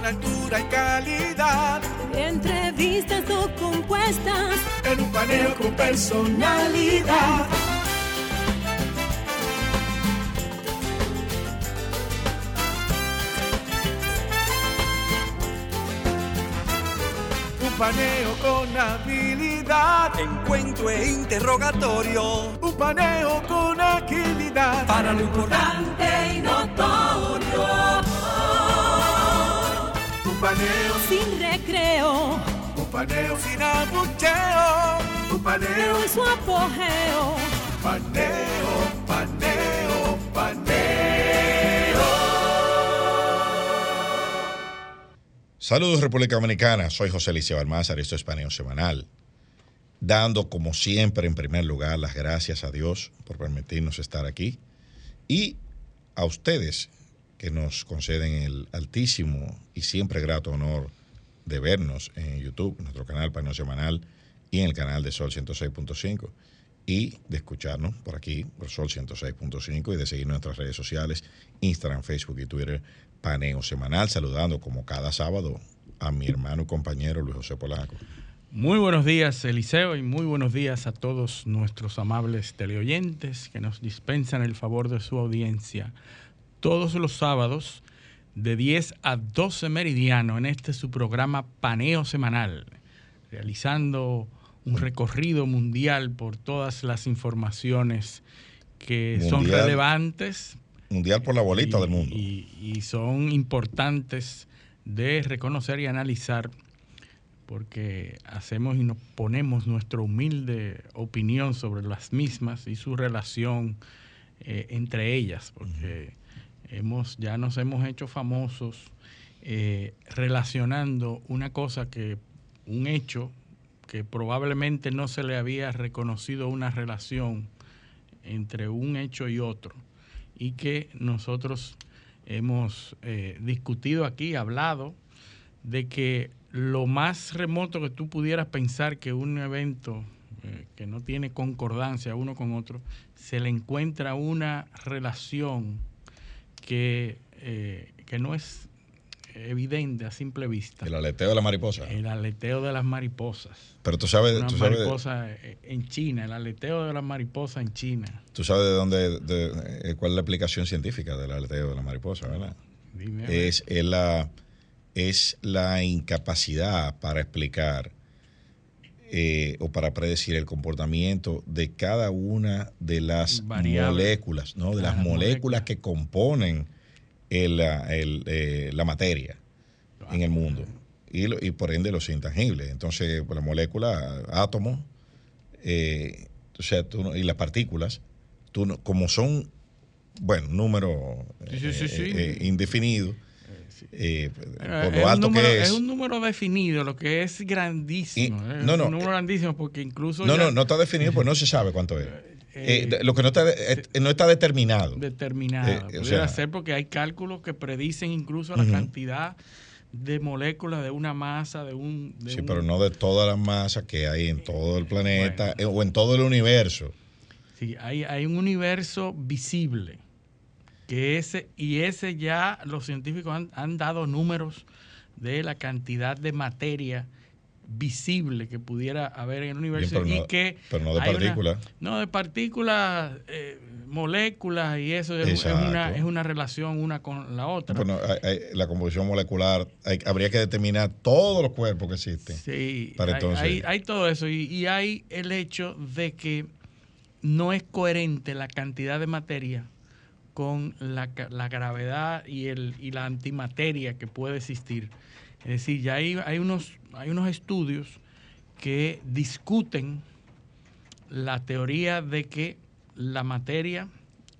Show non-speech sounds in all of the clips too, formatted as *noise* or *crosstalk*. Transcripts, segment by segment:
con altura y calidad. Entrevistas o compuestas. En un paneo con personalidad. Un paneo con habilidad. Encuentro e interrogatorio. Un paneo con agilidad. Para lo importante y notorio. Un paneo Sin recreo. Un paneo sin abucheo. Un paneo En su apogeo. Paneo, paneo, paneo. Saludos República Dominicana, soy José Liceo Almázar y esto es Paneo Semanal. Dando como siempre en primer lugar las gracias a Dios por permitirnos estar aquí y a ustedes que nos conceden el altísimo y siempre grato honor de vernos en YouTube, nuestro canal Paneo Semanal y en el canal de Sol 106.5 y de escucharnos por aquí, por Sol 106.5 y de seguir nuestras redes sociales, Instagram, Facebook y Twitter, Paneo Semanal, saludando como cada sábado a mi hermano y compañero Luis José Polanco. Muy buenos días, Eliseo, y muy buenos días a todos nuestros amables teleoyentes que nos dispensan el favor de su audiencia todos los sábados de 10 a 12 meridiano en este su programa Paneo Semanal, realizando un recorrido mundial por todas las informaciones que son relevantes Mundial por la bolita y- del mundo. Y, y son importantes de reconocer y analizar porque hacemos y nos ponemos nuestra humilde opinión sobre las mismas y su relación eh, entre ellas, porque hemos, ya nos hemos hecho famosos eh, relacionando una cosa que, un hecho que probablemente no se le había reconocido una relación entre un hecho y otro y que nosotros hemos eh, discutido aquí, hablado de que lo más remoto que tú pudieras pensar que un evento eh, que no tiene concordancia uno con otro, se le encuentra una relación que, eh, que no es evidente a simple vista. El aleteo de la mariposa. El aleteo de las mariposas. Pero tú sabes, Una tú mariposa eh, en China, el aleteo de las mariposas en China. tú sabes de dónde, de- eh, cuál es la explicación científica del aleteo de la mariposa, ¿verdad? Dime, es, es la, es la incapacidad para explicar eh, o para predecir el comportamiento de cada una de las moléculas, ¿no? de las las moléculas moléculas. que componen el, la- el, eh, la materia en el mundo y, lo- y por ende los intangibles. Entonces, pues, la molécula, átomos, eh, o sea, tú y las partículas, tú como son, bueno, números Sí, sí, sí, eh, sí. eh, por es lo un alto número- que es. Es un número definido, lo que es grandísimo. Y- no, no, un número eh, grandísimo porque incluso No, ya no, no está definido, pues no se sabe cuánto es. Eh, Eh, lo que no está, eh, no está determinado. determinado. Eh, o Pudiera sea- ser porque hay cálculos que predicen incluso la cantidad de moléculas de una masa, de un... de Sí, un- pero no de todas las masas que hay en todo el planeta o en todo el universo. Sí, hay, hay un universo visible. Que ese, y ese ya los científicos han, han dado números de la cantidad de materia visible que pudiera haber en el universo pero y no- que pero no de partículas. no de partículas eh, moléculas y eso es, una, es una relación una con la otra Bueno, hay- hay- la composición molecular, hay- habría que determinar todos los cuerpos que existen. Sí, Para hay, entonces- hay- hay todo eso y, y hay el hecho de que no es coherente la cantidad de materia con la, la gravedad y, el, y la antimateria que puede existir. Es decir, ya hay, hay, unos, hay unos estudios que discuten la teoría de que la materia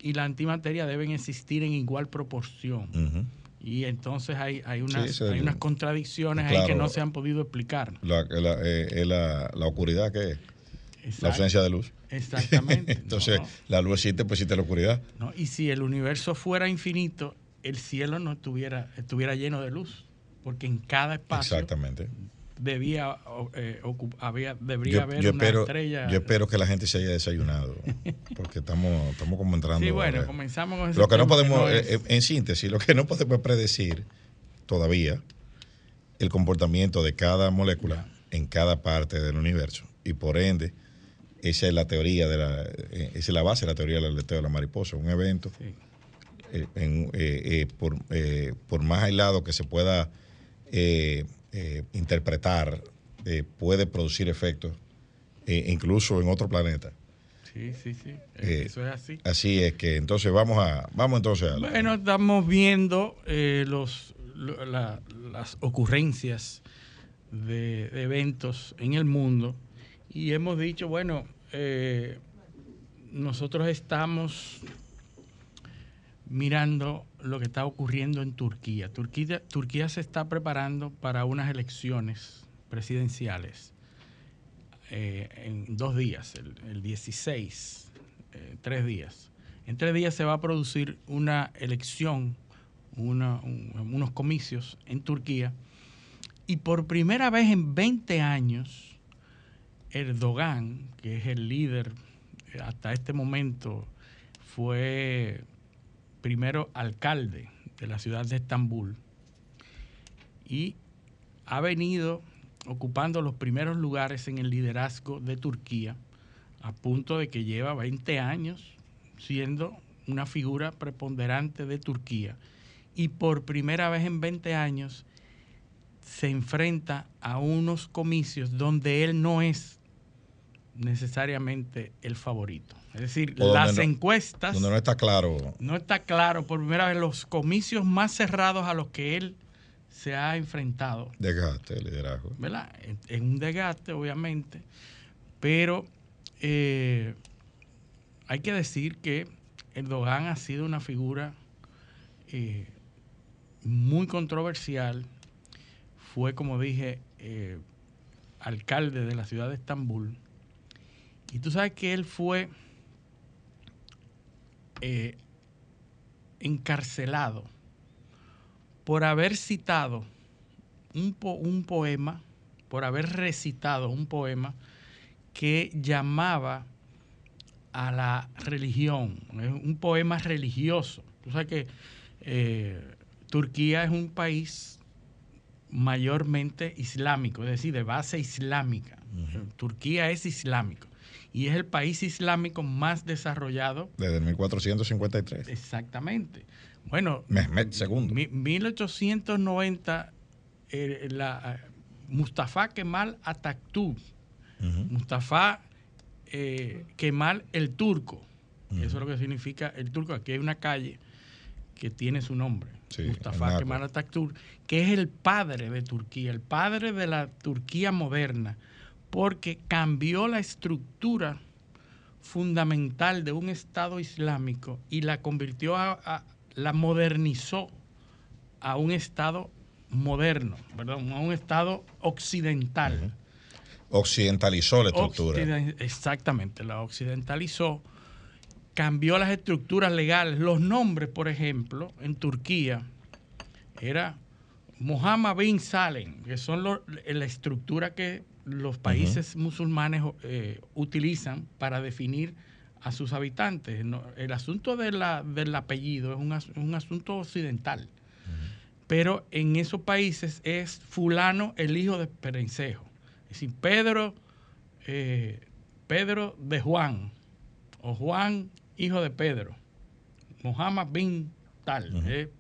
y la antimateria deben existir en igual proporción. Y entonces hay, hay, unas, Sí, hay unas contradicciones ahí que no se han podido explicar. La, la, eh, es la, la oscuridad que es, la ausencia de luz. Exactamente. *laughs* Entonces, No, la luz existe, pues existe la oscuridad. no. Y si el universo fuera infinito, el cielo no estuviera, estuviera lleno de luz, porque en cada espacio Exactamente. debía, eh, había, debería Yo, haber yo una espero, estrella. yo espero que la gente se haya desayunado, *laughs* porque estamos, estamos como entrando. sí, bueno, comenzamos con Lo que no podemos, eh, eh, en síntesis, lo que no podemos predecir todavía el comportamiento de cada molécula en cada parte del universo. Y por ende, esa es la teoría de la, eh, esa es la base de la teoría del aleteo de la mariposa. Un evento, Sí. eh, en- eh, por, por más aislado que se pueda interpretar, puede producir efectos incluso en otro planeta. Sí, sí, sí. Eh, Eso es así. Así es que entonces vamos a, vamos entonces a la- Bueno, estamos viendo eh, los, lo- la- las ocurrencias de, de eventos en el mundo y hemos dicho, bueno, eh, nosotros estamos mirando lo que está ocurriendo en Turquía. Turquía. Turquía se está preparando para unas elecciones presidenciales eh, en dos días, el, el 16, eh, tres días. En tres días se va a producir una elección, unos comicios en Turquía y por primera vez en 20 años, Erdogan, que es el líder eh, hasta este momento, fue primero alcalde de la ciudad de Estambul y ha venido ocupando los primeros lugares en el liderazgo de Turquía, a punto de que lleva 20 años siendo una figura preponderante de Turquía. Y por primera vez en 20 años se enfrenta a unos comicios donde él no es necesariamente el favorito. Es decir, O las no- encuestas donde no está claro. no está claro por primera vez los comicios más cerrados a los que él se ha enfrentado, Desgaste, el liderazgo. ¿verdad? En un desgaste, obviamente, pero eh, hay que decir que Erdogan ha sido una figura eh, muy controversial. Fue, como dije, eh, alcalde de la ciudad de Estambul. Y tú sabes que él fue eh, encarcelado por haber citado un, po- un poema, por haber recitado un poema que llamaba a la religión, es un poema religioso. Tú sabes que eh, Turquía es un país mayormente islámico, es decir, de base islámica. Turquía es islámico y es el país islámico más desarrollado Desde el 1453. exactamente. Bueno, Mehmet II. mi- 1890, eh, la, eh, Mustafa Kemal Atatürk, Ujú. Mustafa eh, Kemal el Turco, eso es lo que significa el turco. Aquí hay una calle que tiene su nombre, Sí, Mustafa. Kemal Atatürk, que es el padre de Turquía, el padre de la Turquía moderna, porque cambió la estructura fundamental de un Estado islámico y la convirtió a, a- la modernizó a un Estado moderno, perdón, a un Estado occidental. Occidentalizó la estructura. Exactamente, la occidentalizó, cambió las estructuras legales. Los nombres, por ejemplo, en Turquía, era Mohammed bin Salem, que son lo- la estructura que los países musulmanes eh, utilizan para definir a sus habitantes. No, el asunto de la- del apellido es un, as- un asunto occidental. Pero en esos países es fulano el hijo de Perencejo. Es decir, Pedro, eh, Pedro de Juan, o Juan, hijo de Pedro. Mohammed bin tal, eh,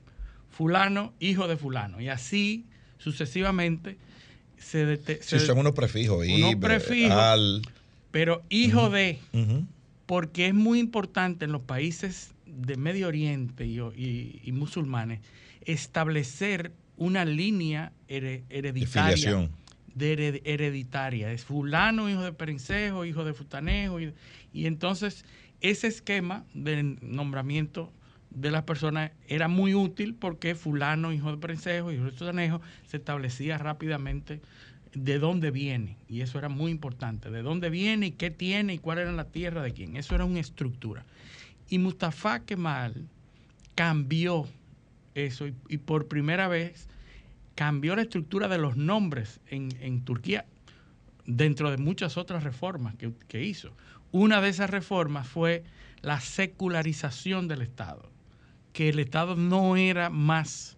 fulano, hijo de fulano. Y así sucesivamente se, dete- Sí, se- son unos prefijos. unos Ibre, prefijos. Al. pero hijo de, porque es muy importante en los países de Medio Oriente y, y- y musulmanes establecer una línea hereditaria de hered- hereditaria. Es fulano, hijo de Perencejo, hijo de Futanejo. Y, y entonces ese esquema de nombramiento de las personas era muy útil porque fulano, hijo de Perencejo, hijo de Futanejo, se establecía rápidamente de dónde viene. Y eso era muy importante. De dónde viene y qué tiene y cuál era la tierra de quién. Eso era una estructura. Y Mustafa Kemal cambió eso y, y por primera vez cambió la estructura de los nombres en, en Turquía dentro de muchas otras reformas que, que hizo. Una de esas reformas fue la secularización del Estado, que el Estado no era más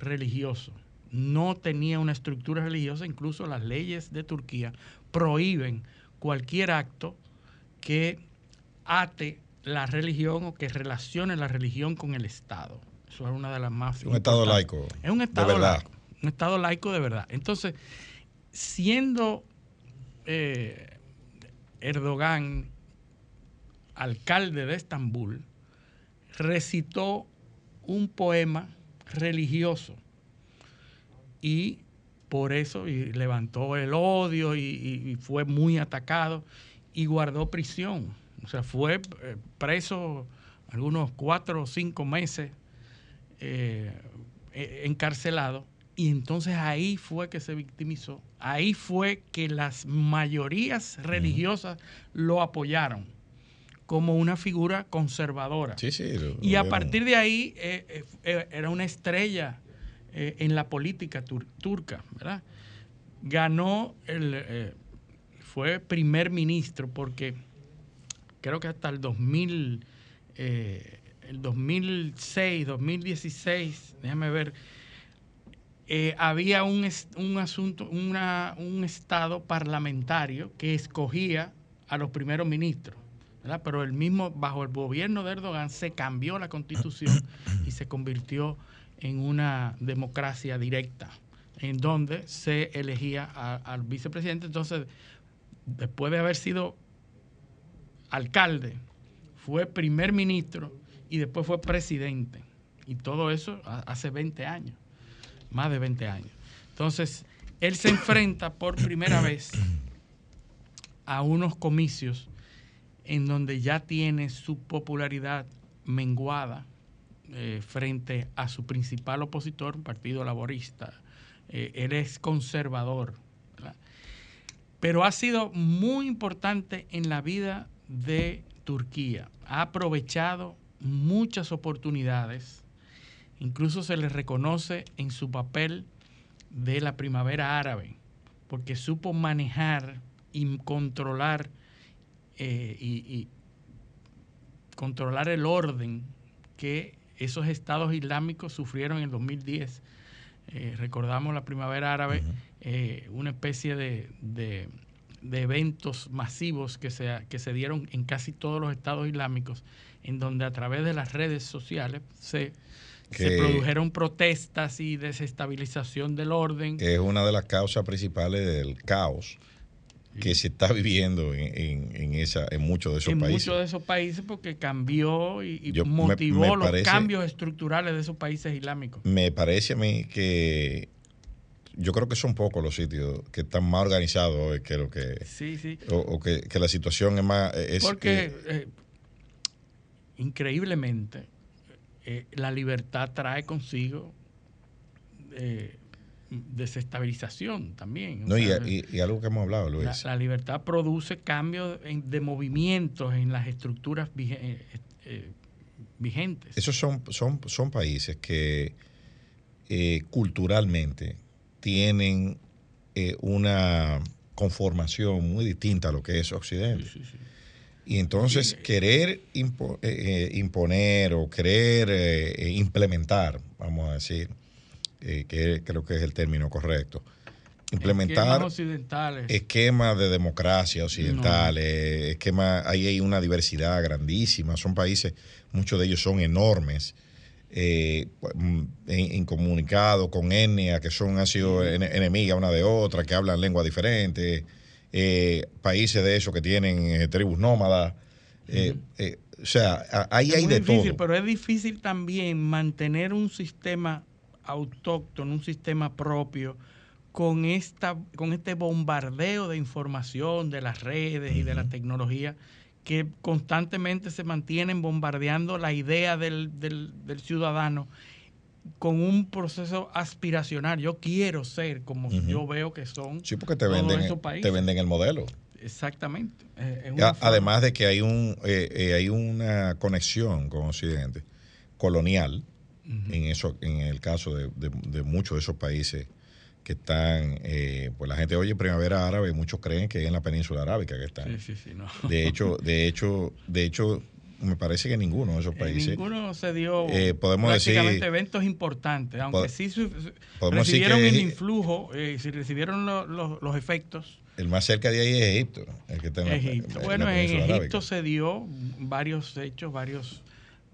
religioso, no tenía una estructura religiosa, incluso las leyes de Turquía prohíben cualquier acto que ate la religión o que relacione la religión con el Estado. Eso es una de las más... Un Estado laico. Es un Estado de verdad. laico. Un Estado laico de verdad. Entonces, siendo eh, Erdogan alcalde de Estambul, recitó un poema religioso y por eso y levantó el odio y, y fue muy atacado y guardó prisión. O sea, fue eh, preso algunos cuatro o cinco meses eh, eh, encarcelado y entonces ahí fue que se victimizó. Ahí fue que las mayorías religiosas lo apoyaron como una figura conservadora. Sí, sí. lo- Y a partir de ahí eh, eh, eh, era una estrella eh, en la política tur- turca, ¿verdad? Ganó el, fue primer ministro porque creo que hasta el 2000, eh, el 2006, 2016, déjame ver, había un, asunto, una- un estado parlamentario que escogía a los primeros ministros. Pero el mismo, bajo el gobierno de Erdogan, se cambió la constitución y se convirtió en una democracia directa, en donde se elegía al vicepresidente. Entonces, después de haber sido alcalde, fue primer ministro y después fue presidente. Y todo eso ha- hace 20 años, más de 20 años. Entonces, él se enfrenta por primera vez a unos comicios en donde ya tiene su popularidad menguada eh, frente a su principal opositor, partido laborista. Eh, él es conservador. Pero ha sido muy importante en la vida de Turquía. Ha aprovechado muchas oportunidades. Incluso se le reconoce en su papel de la primavera árabe, porque supo manejar y controlar eh, y, y controlar el orden que esos estados islámicos sufrieron en el 2010. Eh, recordamos la primavera árabe, eh, una especie de, de- de eventos masivos que se, que se dieron en casi todos los estados islámicos, en donde a través de las redes sociales se, se produjeron protestas y desestabilización del orden. que es una de las causas principales del caos que se está viviendo en, en- en esa, en muchos de esos en países. muchos de esos países porque cambió y, y Yo- me- motivó me los parece- cambios estructurales de esos países islámicos. Me parece a mí que yo creo que son pocos los sitios que están más organizados hoy que lo que Sí, sí. o, o que, que la situación es más es Porque eh, eh, increíblemente eh, la libertad trae consigo eh, desestabilización también. No, y, sea, y- y algo que hemos hablado la, Luis la libertad produce cambios en- de movimientos en las estructuras vige- eh, eh, vigentes. esos son son son países que eh, culturalmente tienen eh, una conformación muy distinta a lo que es Occidente. Sí, sí, sí. Y entonces querer impo- imponer o querer eh, implementar, vamos a decir, eh, que creo que es el término correcto, implementar Esquemas occidentales. esquemas de democracia occidentales, esquemas, ahí hay una diversidad grandísima, son países, muchos de ellos son enormes, eh, mm, in- incomunicados, con etnia, que son, han sido en- enemigas una de otra, que hablan lenguas diferentes, eh, países de esos que tienen eh, tribus nómadas, eh, eh, o sea, ahí Es hay muy de difícil, todo. pero es difícil también mantener un sistema autóctono, un sistema propio, con, esta, con este bombardeo de información de las redes y de la tecnología que constantemente se mantienen bombardeando la idea del, del- del ciudadano con un proceso aspiracional. Yo quiero ser como yo veo que son Sí, porque te todos venden, esos países. te venden el modelo. Exactamente. Eh, es una A- forma- Además de que hay un eh, eh, hay una conexión con Occidente colonial en eso en el caso de, de- de muchos de esos países que están eh, pues la gente oye primavera árabe y muchos creen que es en la península arábica que están Sí, sí, sí, no. de hecho *laughs* de hecho de hecho me parece que ninguno de esos En países. ninguno se dio Eh, podemos prácticamente decir- eventos importantes, aunque Pod- sí recibieron el influjo, eh, sí recibieron lo- lo- los efectos. El más cerca de ahí es Egipto. El que está en la- Egipto. en la bueno, en Egipto arábica. se dio varios hechos, varios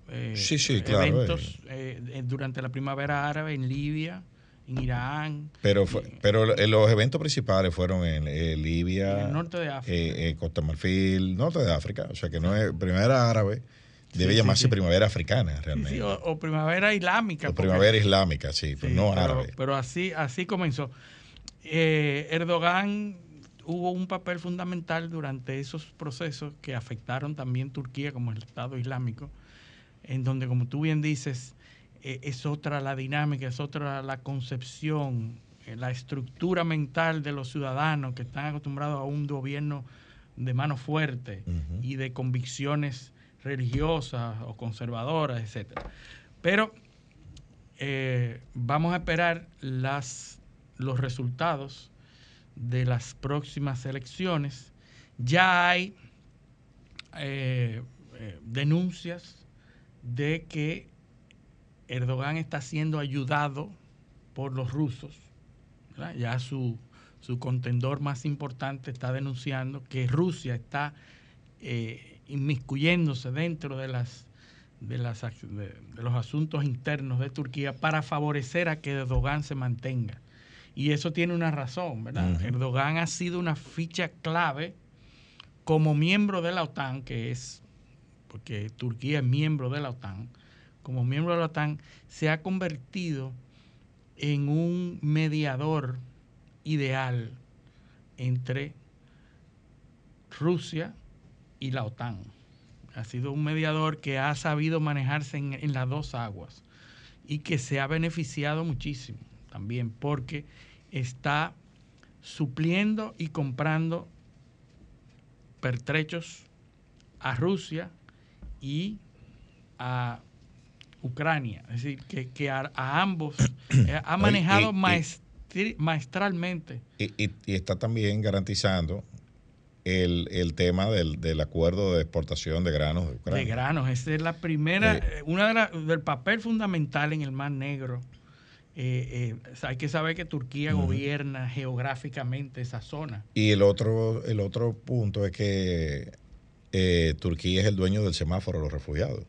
eh, Sí, sí, claro, eventos eh, eh, durante la primavera árabe en Libia, en Irán, Pero, fue- pero lo- los eventos principales fueron en eh, Libia, en el norte de África. eh, eh, Costa Marfil, norte de África. O sea que no es primavera árabe, debe Sí, llamarse sí. primavera africana realmente. sí, o, o primavera islámica. o porque- primavera islámica, sí, no pero, árabe. pero así, así comenzó. Eh, Erdogan hubo un papel fundamental durante esos procesos que afectaron también Turquía como el Estado Islámico, en donde, como tú bien dices, eh, es otra la dinámica, es otra la concepción, eh, la estructura mental de los ciudadanos que están acostumbrados a un gobierno de mano fuerte y de convicciones religiosas o conservadoras, etcétera. Pero eh, vamos a esperar las, los resultados de las próximas elecciones. Ya hay eh, eh, denuncias de que Erdogan está siendo ayudado por los rusos. ¿verdad? Ya su, su contendor más importante está denunciando que Rusia está eh, inmiscuyéndose dentro de las de, las, de, de los asuntos internos de Turquía para favorecer a que Erdogan se mantenga. Y eso tiene una razón, ¿verdad? Erdogan ha sido una ficha clave como miembro de la OTAN, que es, porque Turquía es miembro de la OTAN, como miembro de la OTAN, se ha convertido en un mediador ideal entre Rusia y la OTAN. Ha sido un mediador que ha sabido manejarse en, las dos aguas y que se ha beneficiado muchísimo también porque está supliendo y comprando pertrechos a Rusia y a Ucrania. Es decir, que, que a, a ambos eh, ha manejado y- y- maestri- maestralmente. Y, y- y está también garantizando el, el tema del, del acuerdo de exportación de granos de Ucrania. De granos. Esa es la primera, Eh, una de las del papel fundamental en el Mar Negro. Eh, eh, hay que saber que Turquía gobierna geográficamente esa zona. Y el otro, el otro punto es que eh, Turquía es el dueño del semáforo de los refugiados.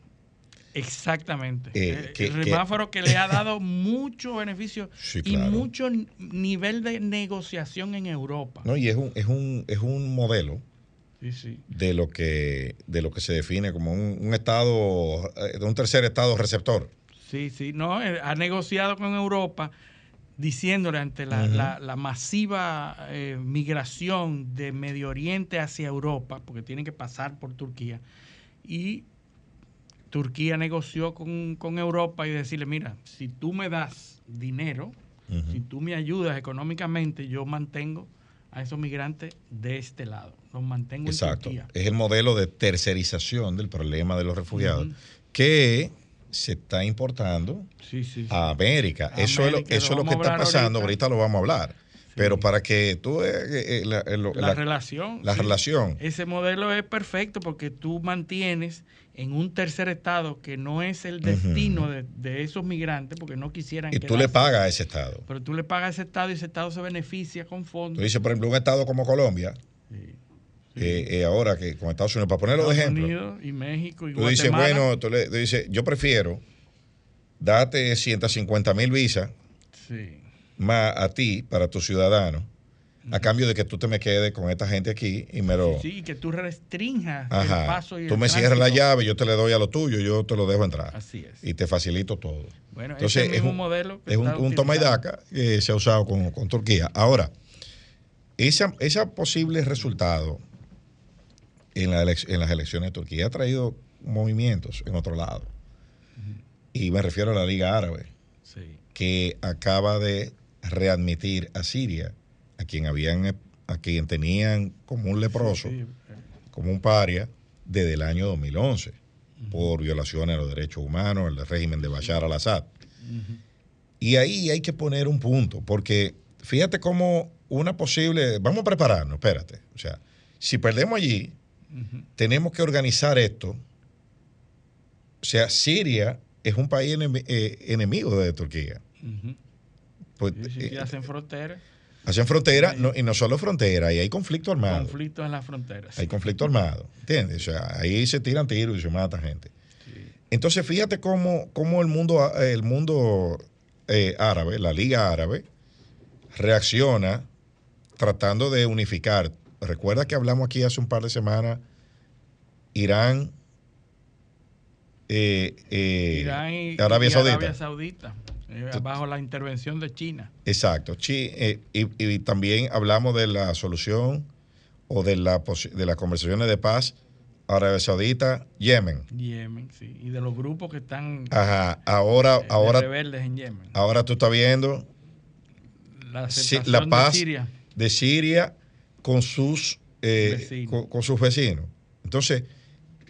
Exactamente. Eh, Eh, que- el semáforo que le ha *laughs* dado mucho beneficio Sí, y claro. mucho nivel de negociación en Europa. ¿no? Y es un, es un, es un modelo Sí, sí. de lo que, de lo que se define como un, un estado, eh, un tercer estado receptor. Sí, sí, no, ha negociado con Europa diciéndole ante la, la- la masiva eh, migración de Medio Oriente hacia Europa, porque tienen que pasar por Turquía, y Turquía negoció con, con Europa y decirle, mira, si tú me das dinero, si tú me ayudas económicamente, yo mantengo a esos migrantes de este lado, los mantengo Exacto. en Turquía. Es el modelo de tercerización del problema de los refugiados que se está importando Sí, sí, sí. a América. Eso es lo, eso es lo que está pasando. ahorita. Ahorita. lo vamos a hablar. Pero para que tú eh, eh, la, eh, lo- la, la- relación. la relación. Ese modelo es perfecto porque tú mantienes en un tercer estado que no es el destino de, de esos migrantes porque no quisieran y tú le quedarse. pagas a ese estado. Pero tú le pagas a ese estado y ese estado se beneficia con Tú fondos. dices, por ejemplo, un estado como Colombia, Sí. Eh, eh, ahora que con Estados Unidos, para ponerlo de ejemplo, Unidos y México y tú dices, bueno, tú le tú dices, yo prefiero darte 150 mil visas Sí. más a ti, para tus ciudadanos, a cambio de que tú te me quedes con esta gente aquí y me lo... Sí, y que tú restrinjas el Ajá. paso y Tú el me cierras la llave, yo te le doy a lo tuyo, yo te lo dejo entrar. Así es. Y te facilito todo. Bueno, Entonces, ese es el un- modelo que Es un, un toma y daca que se ha usado con, con Turquía. Ahora, esa, esa posible resultado en, la en las elecciones de Turquía ha traído movimientos en otro lado. Y me refiero a la Liga Árabe, Sí. que acaba de readmitir a Siria, a quien habían a quien tenían como un leproso, Sí, como un paria, desde el año 2011, por violaciones a los derechos humanos, el régimen de Bashar al-Assad. Y ahí hay que poner un punto, porque fíjate cómo una posible, vamos a prepararnos, espérate, o sea, si perdemos allí, Tenemos que organizar esto O sea, Siria es un país eh, enemigo de Turquía. Pues, Sí, sí, eh, hacen fronteras, hacen frontera, no- y no solo frontera, y hay conflicto armado. conflictos en las fronteras. Hay conflicto armado, ¿entiendes? O sea, ahí se tiran tiros y se mata gente. Entonces, fíjate cómo, cómo el mundo, el mundo eh, árabe, la Liga Árabe, reacciona tratando de unificar. Recuerda que hablamos aquí hace un par de semanas, Irán, eh, eh, Irán y, Arabia y Saudita. Arabia Saudita, eh, bajo la intervención de China. Exacto. Chi- y, y también hablamos de la solución o de, la, de las conversaciones de paz Arabia Saudita, Yemen. Yemen, sí. Y de los grupos que están Ajá, ahora, eh, ahora, rebeldes en Yemen. ahora tú estás viendo La, la de paz Siria. de Siria con sus, eh, Vecinos. con, con sus vecinos. Entonces,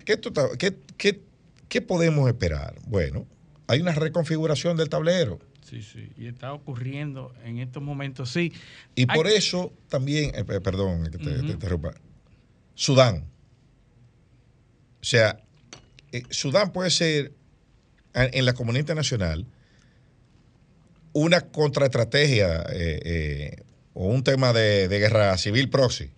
¿qué, qué- qué- qué podemos esperar? Bueno, hay una reconfiguración del tablero. Sí, sí. Y está ocurriendo en estos momentos. Sí. Y Hay- por eso también, eh, pe- perdón que te, interrumpa, Sudán. O sea, eh, Sudán puede ser en la comunidad internacional una contraestrategia eh, eh, o un tema de, de guerra civil proxy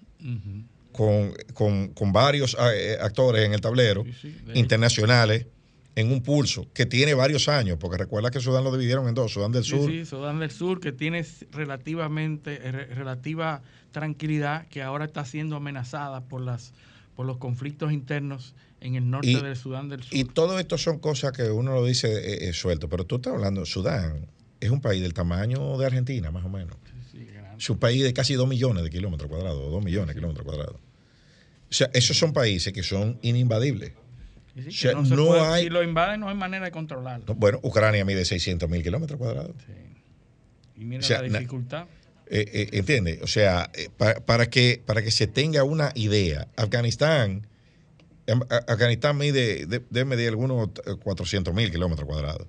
con, con- con varios eh, actores en el tablero Sí, sí. De- internacionales en un pulso que tiene varios años, porque recuerda que Sudán lo dividieron en dos, Sudán del Sur sí, Sudán del Sur, que tiene relativamente eh, re- relativa tranquilidad, que ahora está siendo amenazada por las por los conflictos internos en el norte Y- del Sudán del Sur. Y todo esto son cosas que uno lo dice eh, eh, suelto, pero tú estás hablando, Sudán es un país del tamaño de Argentina, más o menos. Un país de casi 2 millones de kilómetros cuadrados, 2 millones de kilómetros cuadrados. O sea, esos son países que son ininvadibles. Sí, sí, o sea, que no se no puede- hay- Si lo invaden, no hay manera de controlarlo. No, Bueno, Ucrania mide 600 mil kilómetros cuadrados. Sí. Y mira O sea, la dificultad. Eh, eh, ¿Entiendes? O sea, eh, pa- para, que, para que se tenga una idea, Afganistán, em, Afganistán mide, de- debe medir algunos 400 mil kilómetros cuadrados.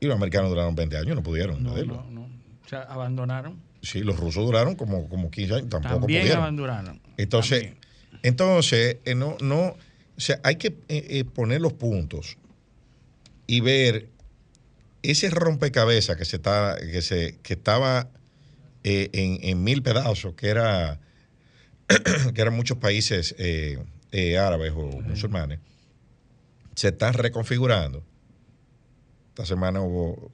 Y los americanos duraron 20 años, no pudieron No, no, no. O sea, abandonaron. Sí, los rusos duraron como, como 15 años, tampoco También pudieron. abandonaron. Entonces, También. entonces eh, no, no, o sea, hay que eh, eh, poner los puntos y ver ese rompecabezas que se está, que se, que estaba eh, en, en mil pedazos, que era, *clears throat* que eran muchos países árabes o musulmanes, se están reconfigurando. Esta semana hubo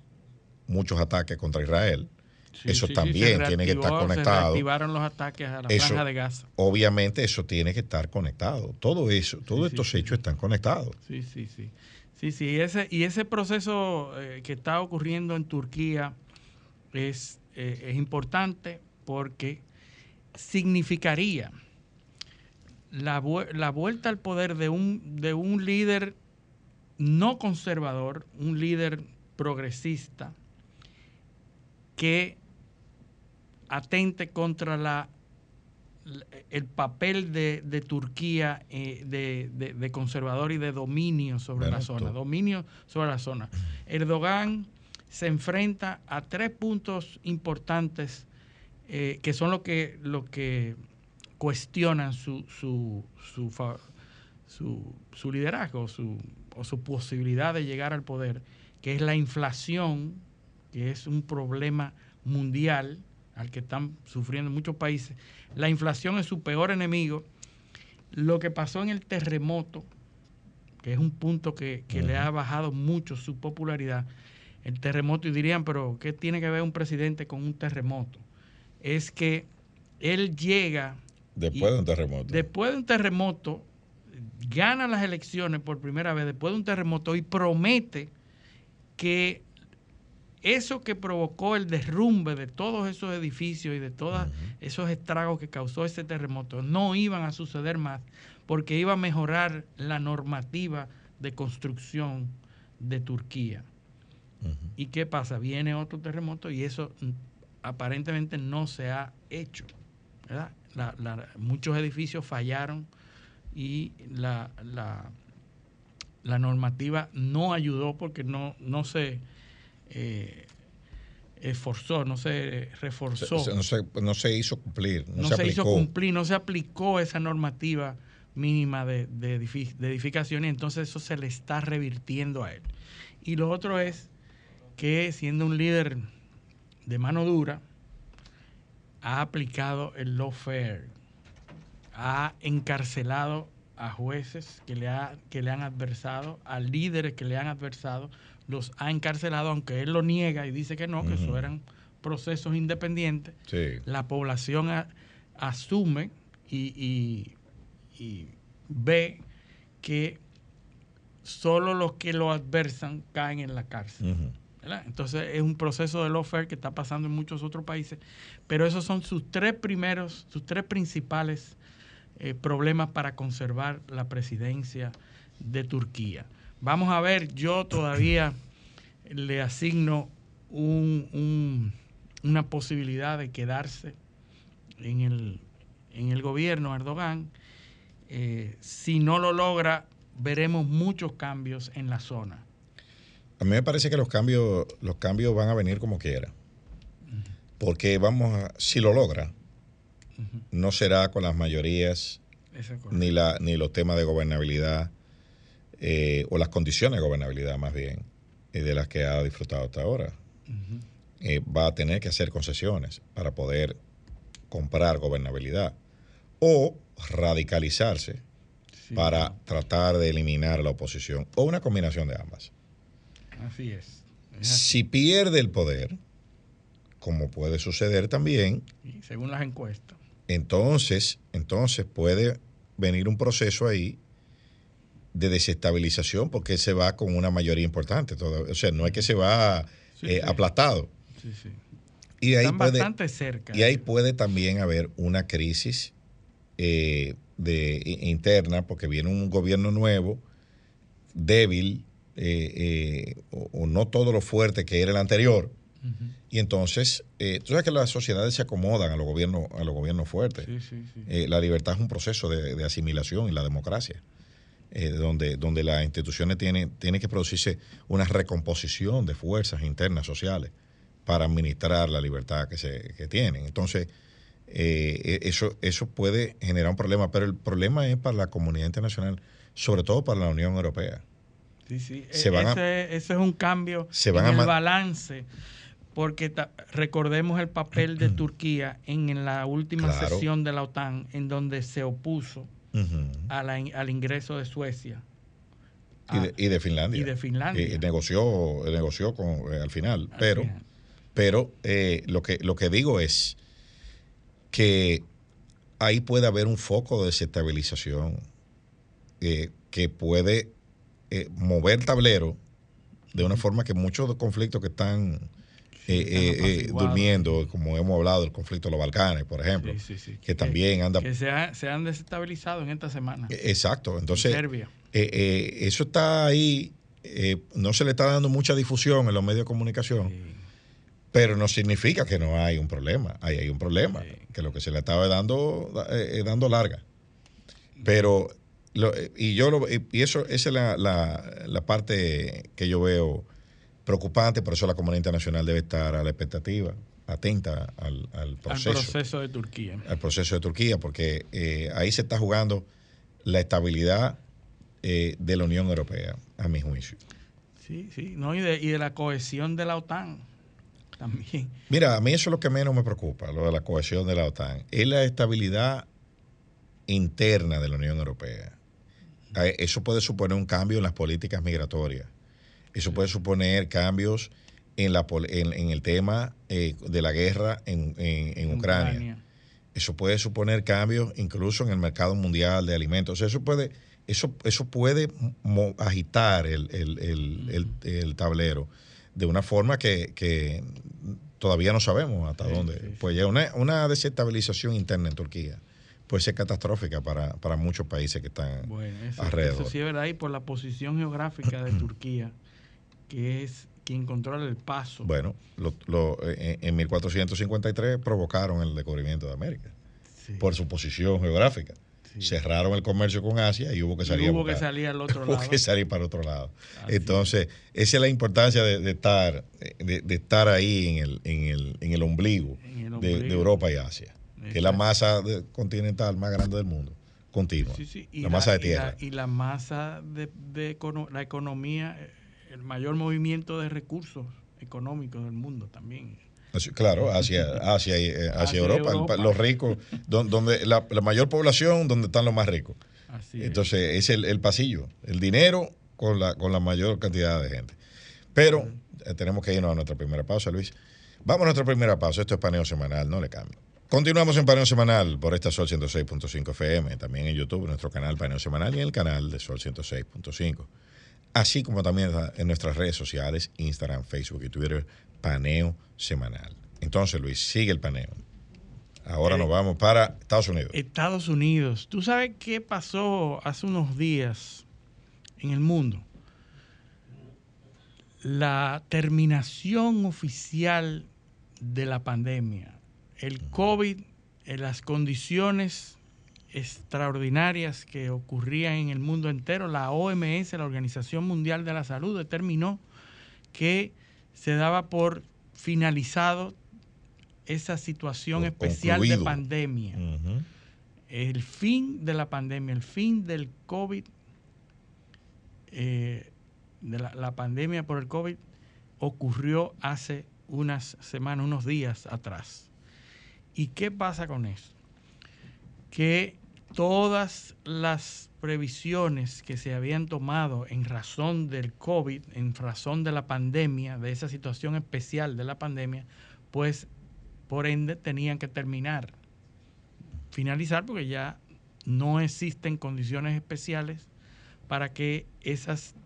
muchos ataques contra Israel. Sí, eso sí, también tiene que estar conectado. Se los ataques a la Eso- franja de Gaza. obviamente eso tiene que estar conectado. Todo eso, todos estos hechos están conectados. Sí, sí, sí. Sí, sí, y ese, y ese proceso eh, que está ocurriendo en Turquía es, eh, es importante porque significaría la, la vuelta al poder de un, de un líder no conservador, un líder progresista que atente contra la el papel de, de Turquía eh, de, de- de conservador y de dominio sobre la zona, dominio sobre la zona. Erdogan se enfrenta a tres puntos importantes eh, que son lo que, lo que cuestionan su, su, su- su liderazgo su, o su posibilidad de llegar al poder, que es la inflación, que es un problema mundial al que están sufriendo muchos países. La inflación es su peor enemigo. Lo que pasó en el terremoto, que es un punto que, que le ha bajado mucho su popularidad, el terremoto, y dirían, pero ¿qué tiene que ver un presidente con un terremoto? Es que él llega Después Y- de un terremoto. después de un terremoto, gana las elecciones por primera vez después de un terremoto y promete que eso que provocó el derrumbe de todos esos edificios y de todos esos estragos que causó ese terremoto no iban a suceder más porque iba a mejorar la normativa de construcción de Turquía. ¿Y qué pasa? Viene otro terremoto y eso mm, aparentemente no se ha hecho. ¿verdad? La- la- muchos edificios fallaron y la, la- la normativa no ayudó porque no, no se eh, esforzó, no se reforzó no, se, no se hizo cumplir, no, no se, hizo cumplir, no se aplicó esa normativa mínima de, de edificación y entonces eso se le está revirtiendo a él. Y lo otro es que siendo un líder de mano dura, ha aplicado el lawfare, ha encarcelado a jueces que le, ha- que le han adversado, a líderes que le han adversado, los ha encarcelado, aunque él lo niega y dice que no, que eso eran procesos independientes. Sí. La población a- asume y, y- y ve que solo los que lo adversan caen en la cárcel. Entonces es un proceso de lawfare que está pasando en muchos otros países, pero esos son sus tres primeros, sus tres principales eh, problemas para conservar la presidencia de Turquía. Vamos a ver, yo todavía le asigno un- un- una posibilidad de quedarse en el, en el gobierno Erdogan. Eh, si no lo logra, veremos muchos cambios en la zona. A mí me parece que los cambios, los cambios van a venir como quiera. Porque vamos a, si lo logra, no será con las mayorías ni, la, ni los temas de gobernabilidad eh, o las condiciones de gobernabilidad más bien eh, de las que ha disfrutado hasta ahora. Eh, va a tener que hacer concesiones para poder comprar gobernabilidad o radicalizarse Sí, para tratar de eliminar a la oposición o una combinación de ambas. Así es. Es así. Si pierde el poder, como puede suceder también, Y según las encuestas. entonces, entonces puede venir un proceso ahí de desestabilización porque se va con una mayoría importante. o sea, no es que se va Sí, eh, sí. aplastado. Sí. Y ahí, Están puede, bastante cerca. y ahí puede también haber una crisis eh, de, interna porque viene un gobierno nuevo, débil, eh, eh, o, o no todo lo fuerte que era el anterior. Y entonces, eh, tú sabes que las sociedades se acomodan a los gobiernos, a los gobiernos fuertes. Sí, sí, sí. Eh, la libertad es un proceso de, de asimilación y la democracia, eh, donde, donde las instituciones tienen, tiene que producirse una recomposición de fuerzas internas sociales para administrar la libertad que, se, que tienen. Entonces, eh, eso, eso puede generar un problema, pero el problema es para la comunidad internacional, sobre todo para la Unión Europea. Sí, sí. se E- a- ese, ese es un cambio se van en a el balance, porque ta- recordemos el papel de *clears throat* Turquía en, en la última Claro. sesión de la OTAN, en donde se opuso A la al ingreso de Suecia. Y, de, y de Finlandia. y de Finlandia. Eh, negoció, negoció con, eh, al final, Al pero... final. Pero eh, lo, que, lo que digo es que ahí puede haber un foco de desestabilización eh, que puede eh, mover el tablero de una forma que muchos conflictos que están, eh, eh, eh, durmiendo, como hemos hablado del conflicto de los Balcanes, por ejemplo, Sí, sí, sí. que también anda... que se, ha- se han desestabilizado en esta semana. Exacto, entonces Serbia. eh, eh, eso está ahí, no se le está dando mucha difusión en los medios de comunicación. Pero no significa que no hay un problema. Ahí hay un problema. Que lo que se le estaba dando, dando larga. Pero, lo- y yo lo, y eso, esa es la, la- la parte que yo veo preocupante, por eso la comunidad internacional debe estar a la expectativa, atenta al, al Al proceso, proceso de Turquía. al proceso de Turquía, porque eh, ahí se está jugando la estabilidad eh, de la Unión Europea, a mi juicio. Sí, sí. No, y, de, y de la cohesión de la OTAN también. Mira, a mí eso es lo que menos me preocupa, lo de la cohesión de la OTAN. Es la estabilidad interna de la Unión Europea. Eso puede suponer un cambio en las políticas migratorias. Eso puede suponer cambios en, la, en, en el tema eh, de la guerra en, en- en Ucrania. Eso puede suponer cambios incluso en el mercado mundial de alimentos. O sea, eso puede, eso, eso puede agitar el, el- el- el- el tablero de una forma que, que todavía no sabemos hasta Sí, dónde. sí, sí. Pues ya una, una desestabilización interna en Turquía puede ser catastrófica para, para muchos países que están Bueno, eso, alrededor. eso sí es verdad. Y por la posición geográfica de *clears throat* Turquía, que es quien controla el paso. Bueno, lo- lo- en, en 1453 provocaron el descubrimiento de América Sí, por su posición geográfica. sí. cerraron el comercio con Asia y hubo que Y salir, a hubo que salir al *laughs* otro Hubo lado. que salir para otro lado. Así Entonces, esa es la importancia de, de estar, de, de estar ahí en el, en el, en el ombligo, En el de-. Europa y Asia, que es la masa de- continental más grande del mundo, continua. Sí, sí, y la masa de y tierra. Y la, masa de, de la economía, eh, el mayor movimiento de recursos económicos del mundo también. Claro, hacia, hacia, eh, hacia, Hacia Europa, los ricos, don- donde la, la mayor población, donde están los más ricos. Así es. Entonces, es el, el pasillo, el dinero con la, con la mayor cantidad de gente. Pero eh, tenemos que irnos a nuestra primera pausa, Luis. Vamos a nuestra primera pausa. Esto es paneo semanal, no le cambio. Continuamos en paneo semanal por esta Sol 106.5 FM, también en YouTube, nuestro canal paneo semanal y en el canal de Sol 106.5. Así como también en nuestras redes sociales, Instagram, Facebook y Twitter, paneo semanal. Entonces, Luis, sigue el paneo. Ahora Eh, nos vamos para Estados Unidos. Estados Unidos. ¿Tú sabes qué pasó hace unos días en el mundo? La terminación oficial de la pandemia. El COVID, en las condiciones extraordinarias que ocurrían en el mundo entero, la OMS, la Organización Mundial de la Salud, determinó que se daba por finalizado esa situación especial de pandemia. El fin de la pandemia, el fin del COVID, eh, de la, la pandemia por el COVID, ocurrió hace unas semanas, unos días atrás. ¿Y qué pasa con eso? Que todas las previsiones que se habían tomado en razón del COVID, en razón de la pandemia, de esa situación especial de la pandemia, pues por ende tenían que terminar, finalizar, porque ya no existen condiciones especiales para que esas,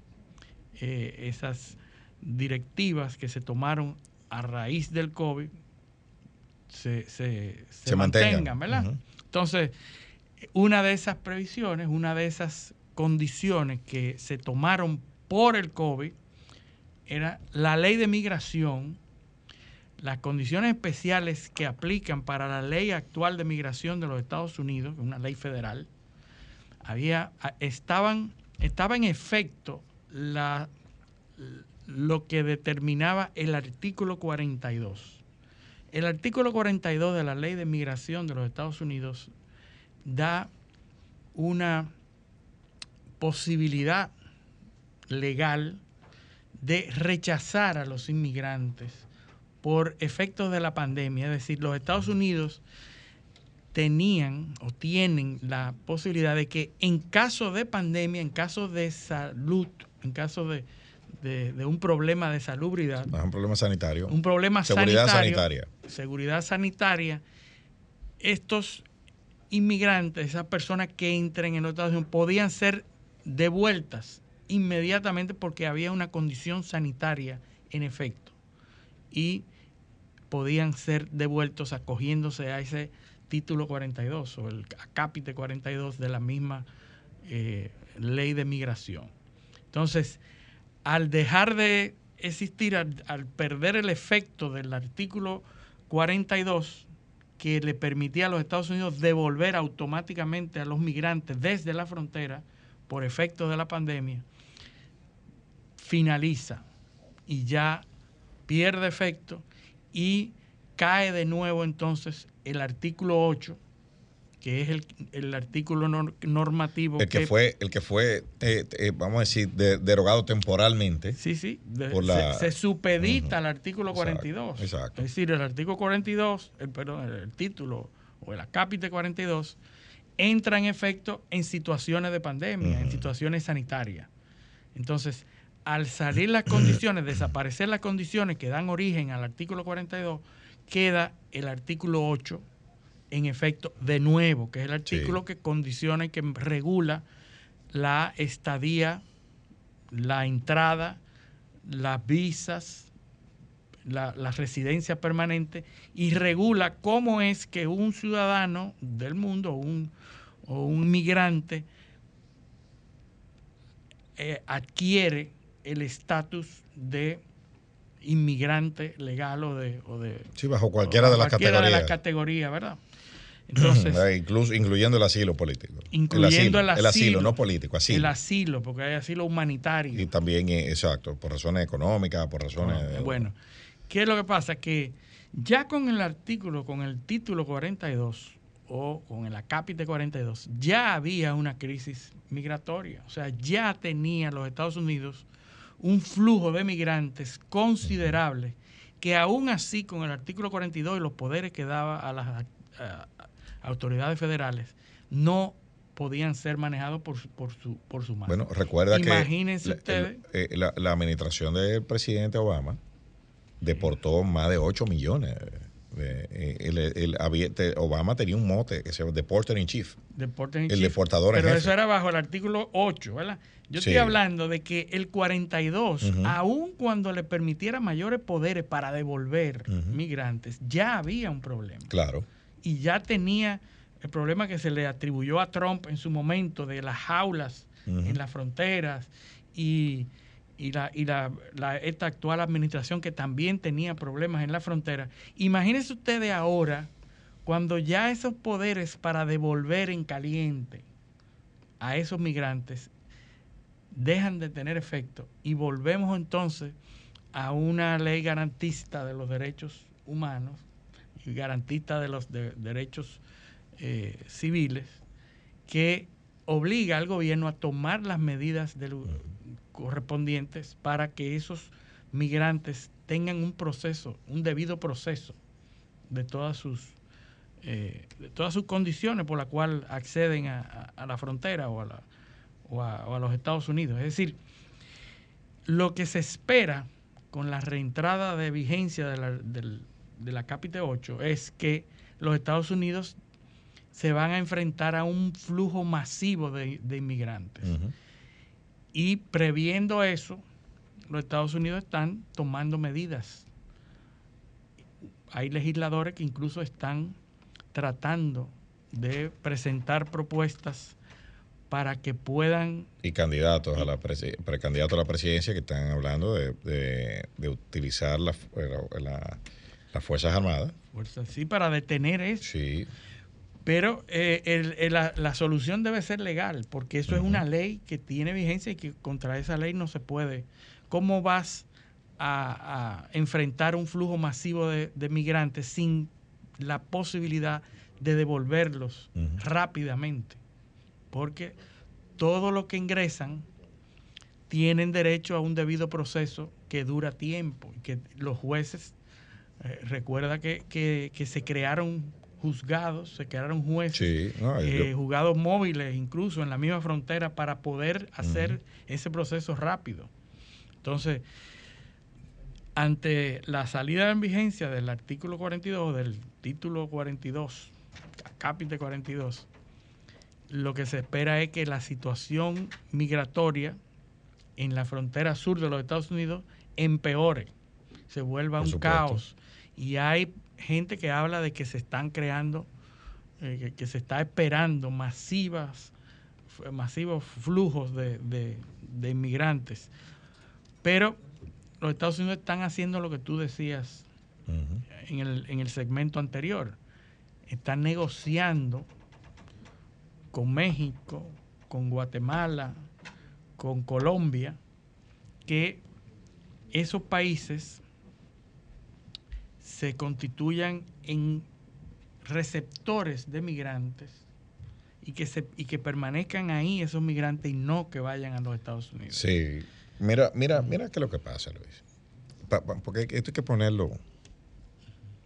eh, esas directivas que se tomaron a raíz del COVID se, se, se Se mantengan. mantengan, ¿verdad? Entonces, una de esas previsiones, una de esas condiciones que se tomaron por el COVID era la ley de migración, las condiciones especiales que aplican para la ley actual de migración de los Estados Unidos, una ley federal, había, estaban, estaba en efecto lo que determinaba el artículo 42. El artículo 42 de la ley de migración de los Estados Unidos da una posibilidad legal de rechazar a los inmigrantes por efectos de la pandemia. Es decir, los Estados Unidos tenían o tienen la posibilidad de que en caso de pandemia, en caso de salud, en caso de, de- de un problema de salubridad, No es un problema sanitario. un problema Seguridad sanitario, sanitaria. seguridad sanitaria, estos inmigrantes, esas personas que entren en los Estados Unidos, podían ser devueltas inmediatamente porque había una condición sanitaria en efecto y podían ser devueltos acogiéndose a ese título 42 o el acápite 42 de la misma eh, ley de migración. Entonces, al dejar de existir, al, al perder el efecto del artículo 42 que le permitía a los Estados Unidos devolver automáticamente a los migrantes desde la frontera por efecto de la pandemia, finaliza y ya pierde efecto y cae de nuevo entonces el artículo 8, que es el, el artículo nor- normativo El que fue, el que fue eh, eh, vamos a decir, de- derogado temporalmente. Sí, sí. de- por la- se, se supedita al artículo Exacto, 42. exacto. Es decir, el artículo 42, el, perdón, el, el título o el acápite 42, entra en efecto en situaciones de pandemia, en situaciones sanitarias. Entonces, al salir las condiciones, desaparecer las condiciones que dan origen al artículo 42, queda el artículo 8 en efecto de nuevo, que es el artículo que condiciona y que regula la estadía, la entrada, las visas, la, la residencia permanente y regula cómo es que un ciudadano del mundo un, o un migrante eh, adquiere el estatus de inmigrante legal o de, o de Sí, bajo cualquiera de las cualquiera de las categorías, ¿verdad? Entonces, Eh, incluso, incluyendo el asilo político. incluyendo el asilo, El asilo, no político, asilo. el asilo, porque hay asilo humanitario. Y también, eh, exacto, por razones económicas, por razones... Ah, Bueno, ¿qué es lo que pasa? Que ya con el artículo, con el título 42, o con el Acápite 42, ya había una crisis migratoria. O sea, ya tenía los Estados Unidos un flujo de migrantes considerable que aún así con el artículo 42 y los poderes que daba a las autoridades federales no podían ser manejados por, por su por su mano. Bueno, recuerda Imagínense que ustedes. Eh, la, la, administración del presidente Obama deportó más de 8 millones. Eh, el, el, Obama tenía un mote que se llama Deporter in Chief. Deporter in el deportador Pero eso era bajo el artículo 8, ¿verdad? Yo estoy hablando de que el 42, aun cuando le permitiera mayores poderes para devolver migrantes, ya había un problema. Claro. Y ya tenía el problema que se le atribuyó a Trump en su momento de las jaulas en las fronteras y, la, y la, esta actual administración que también tenía problemas en la frontera. Imagínense ustedes ahora cuando ya esos poderes para devolver en caliente a esos migrantes dejan de tener efecto y volvemos entonces a una ley garantista de los derechos humanos y garantista de los derechos eh, civiles que obliga al gobierno a tomar las medidas correspondientes para que esos migrantes tengan un proceso, un debido proceso de todas sus eh, de todas sus condiciones por las cuales acceden a, la frontera o a la, o a, los Estados Unidos. Es decir, lo que se espera con la reentrada de vigencia de la, del, de la Capite 8 es que los Estados Unidos se van a enfrentar a un flujo masivo de, inmigrantes. Y previendo eso, los Estados Unidos están tomando medidas. Hay legisladores que incluso están tratando de presentar propuestas para que puedan... Y candidatos a la precandidatos a la presidencia que están hablando de, utilizar la, las Fuerzas Armadas. Fuerzas, sí, para detener eso. Sí. Pero eh, la, solución debe ser legal, porque eso es una ley que tiene vigencia y que contra esa ley no se puede. ¿Cómo vas a, enfrentar un flujo masivo de, migrantes sin la posibilidad de devolverlos rápidamente? porque todo lo que ingresan tienen derecho a un debido proceso que dura tiempo y que los jueces, eh, recuerda que, se crearon juzgados, se crearon jueces, eh, juzgados móviles incluso en la misma frontera para poder hacer ese proceso rápido. Entonces, ante la salida en vigencia del artículo 42, del título 42, capítulo 42, lo que se espera es que la situación migratoria en la frontera sur de los Estados Unidos empeore, se vuelva un caos. Y hay gente que habla de que se están creando, eh, que, se está esperando masivas, masivos flujos de, inmigrantes. Pero los Estados Unidos están haciendo lo que tú decías en, el, en el segmento anterior. Están negociando con México, con Guatemala, con Colombia, que esos países se constituyan en receptores de migrantes y que, se, y que permanezcan ahí esos migrantes y no que vayan a los Estados Unidos. Sí, mira, mira, mira qué es lo que pasa, Luis. porque esto hay que ponerlo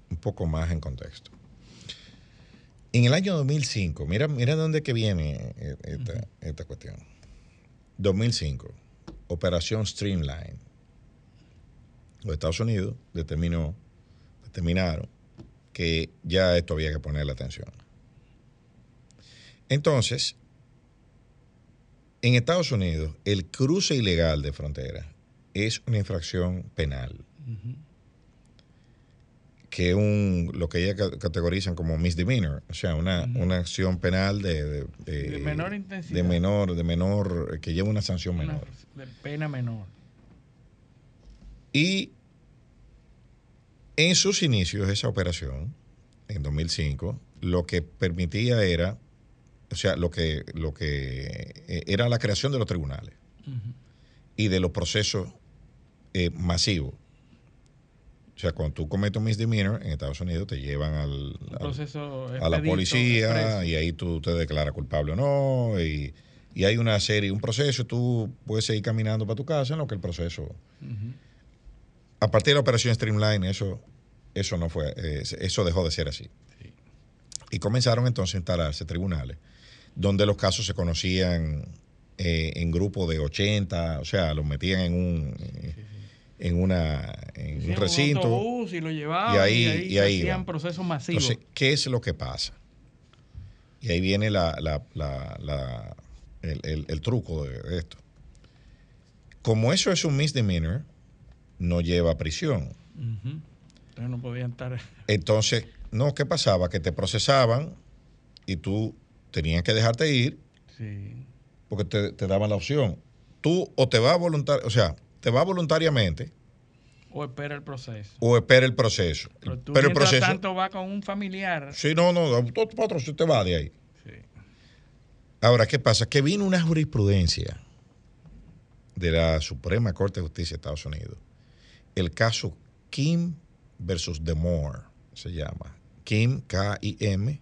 un poco más en contexto. En el año 2005, mira, mira dónde que viene eh, esta, cuestión. 2005, Operación Streamline. Los Estados Unidos determinó, determinaron que ya esto había que ponerle atención. Entonces, en Estados Unidos, el cruce ilegal de frontera es una infracción penal que un lo que ellas categorizan como misdemeanor, o sea, una, una acción penal de, de, menor intensidad. De menor, de menor, que lleva una sanción menor. De pena menor. Y en sus inicios, esa operación, en 2005, lo que permitía era, o sea, lo que, lo que eh, era la creación de los tribunales y de los procesos eh, masivos O sea, cuando tú cometes un misdemeanor en Estados Unidos, te llevan al, al- proceso a la expedito, policía expreso. y ahí tú te declaras culpable o no. Y, y hay una serie, un proceso, tú puedes seguir caminando para tu casa en lo que el proceso. A partir de la operación Streamline, eso, eso no fue, eso dejó de ser así. Sí. Y comenzaron entonces a instalarse tribunales donde los casos se conocían eh, en grupos de 80, o sea, los metían en un en una en un recinto. y lo llevaban y y ahí- y ahí hacían procesos masivos. Entonces, ¿qué es lo que pasa? Y ahí viene la, la- la- la- el, el- el truco de, de esto. Como eso es un misdemeanor, no lleva a prisión. Entonces no podían estar. *laughs* Entonces, no, ¿qué pasaba? Que te procesaban y tú tenías que dejarte ir Sí. porque te, te daban la opción. Tú o te vas voluntar, o sea, te vas voluntariamente O espera el proceso. o espera el proceso. Pero tú Pero el proceso. tanto va con un familiar. Sí, no, no, tú, tú te vas de ahí. Sí. Ahora, ¿qué pasa? Que vino una jurisprudencia de la Suprema Corte de Justicia de Estados Unidos. El caso Kim versus Demore se llama. Kim, K-I-M,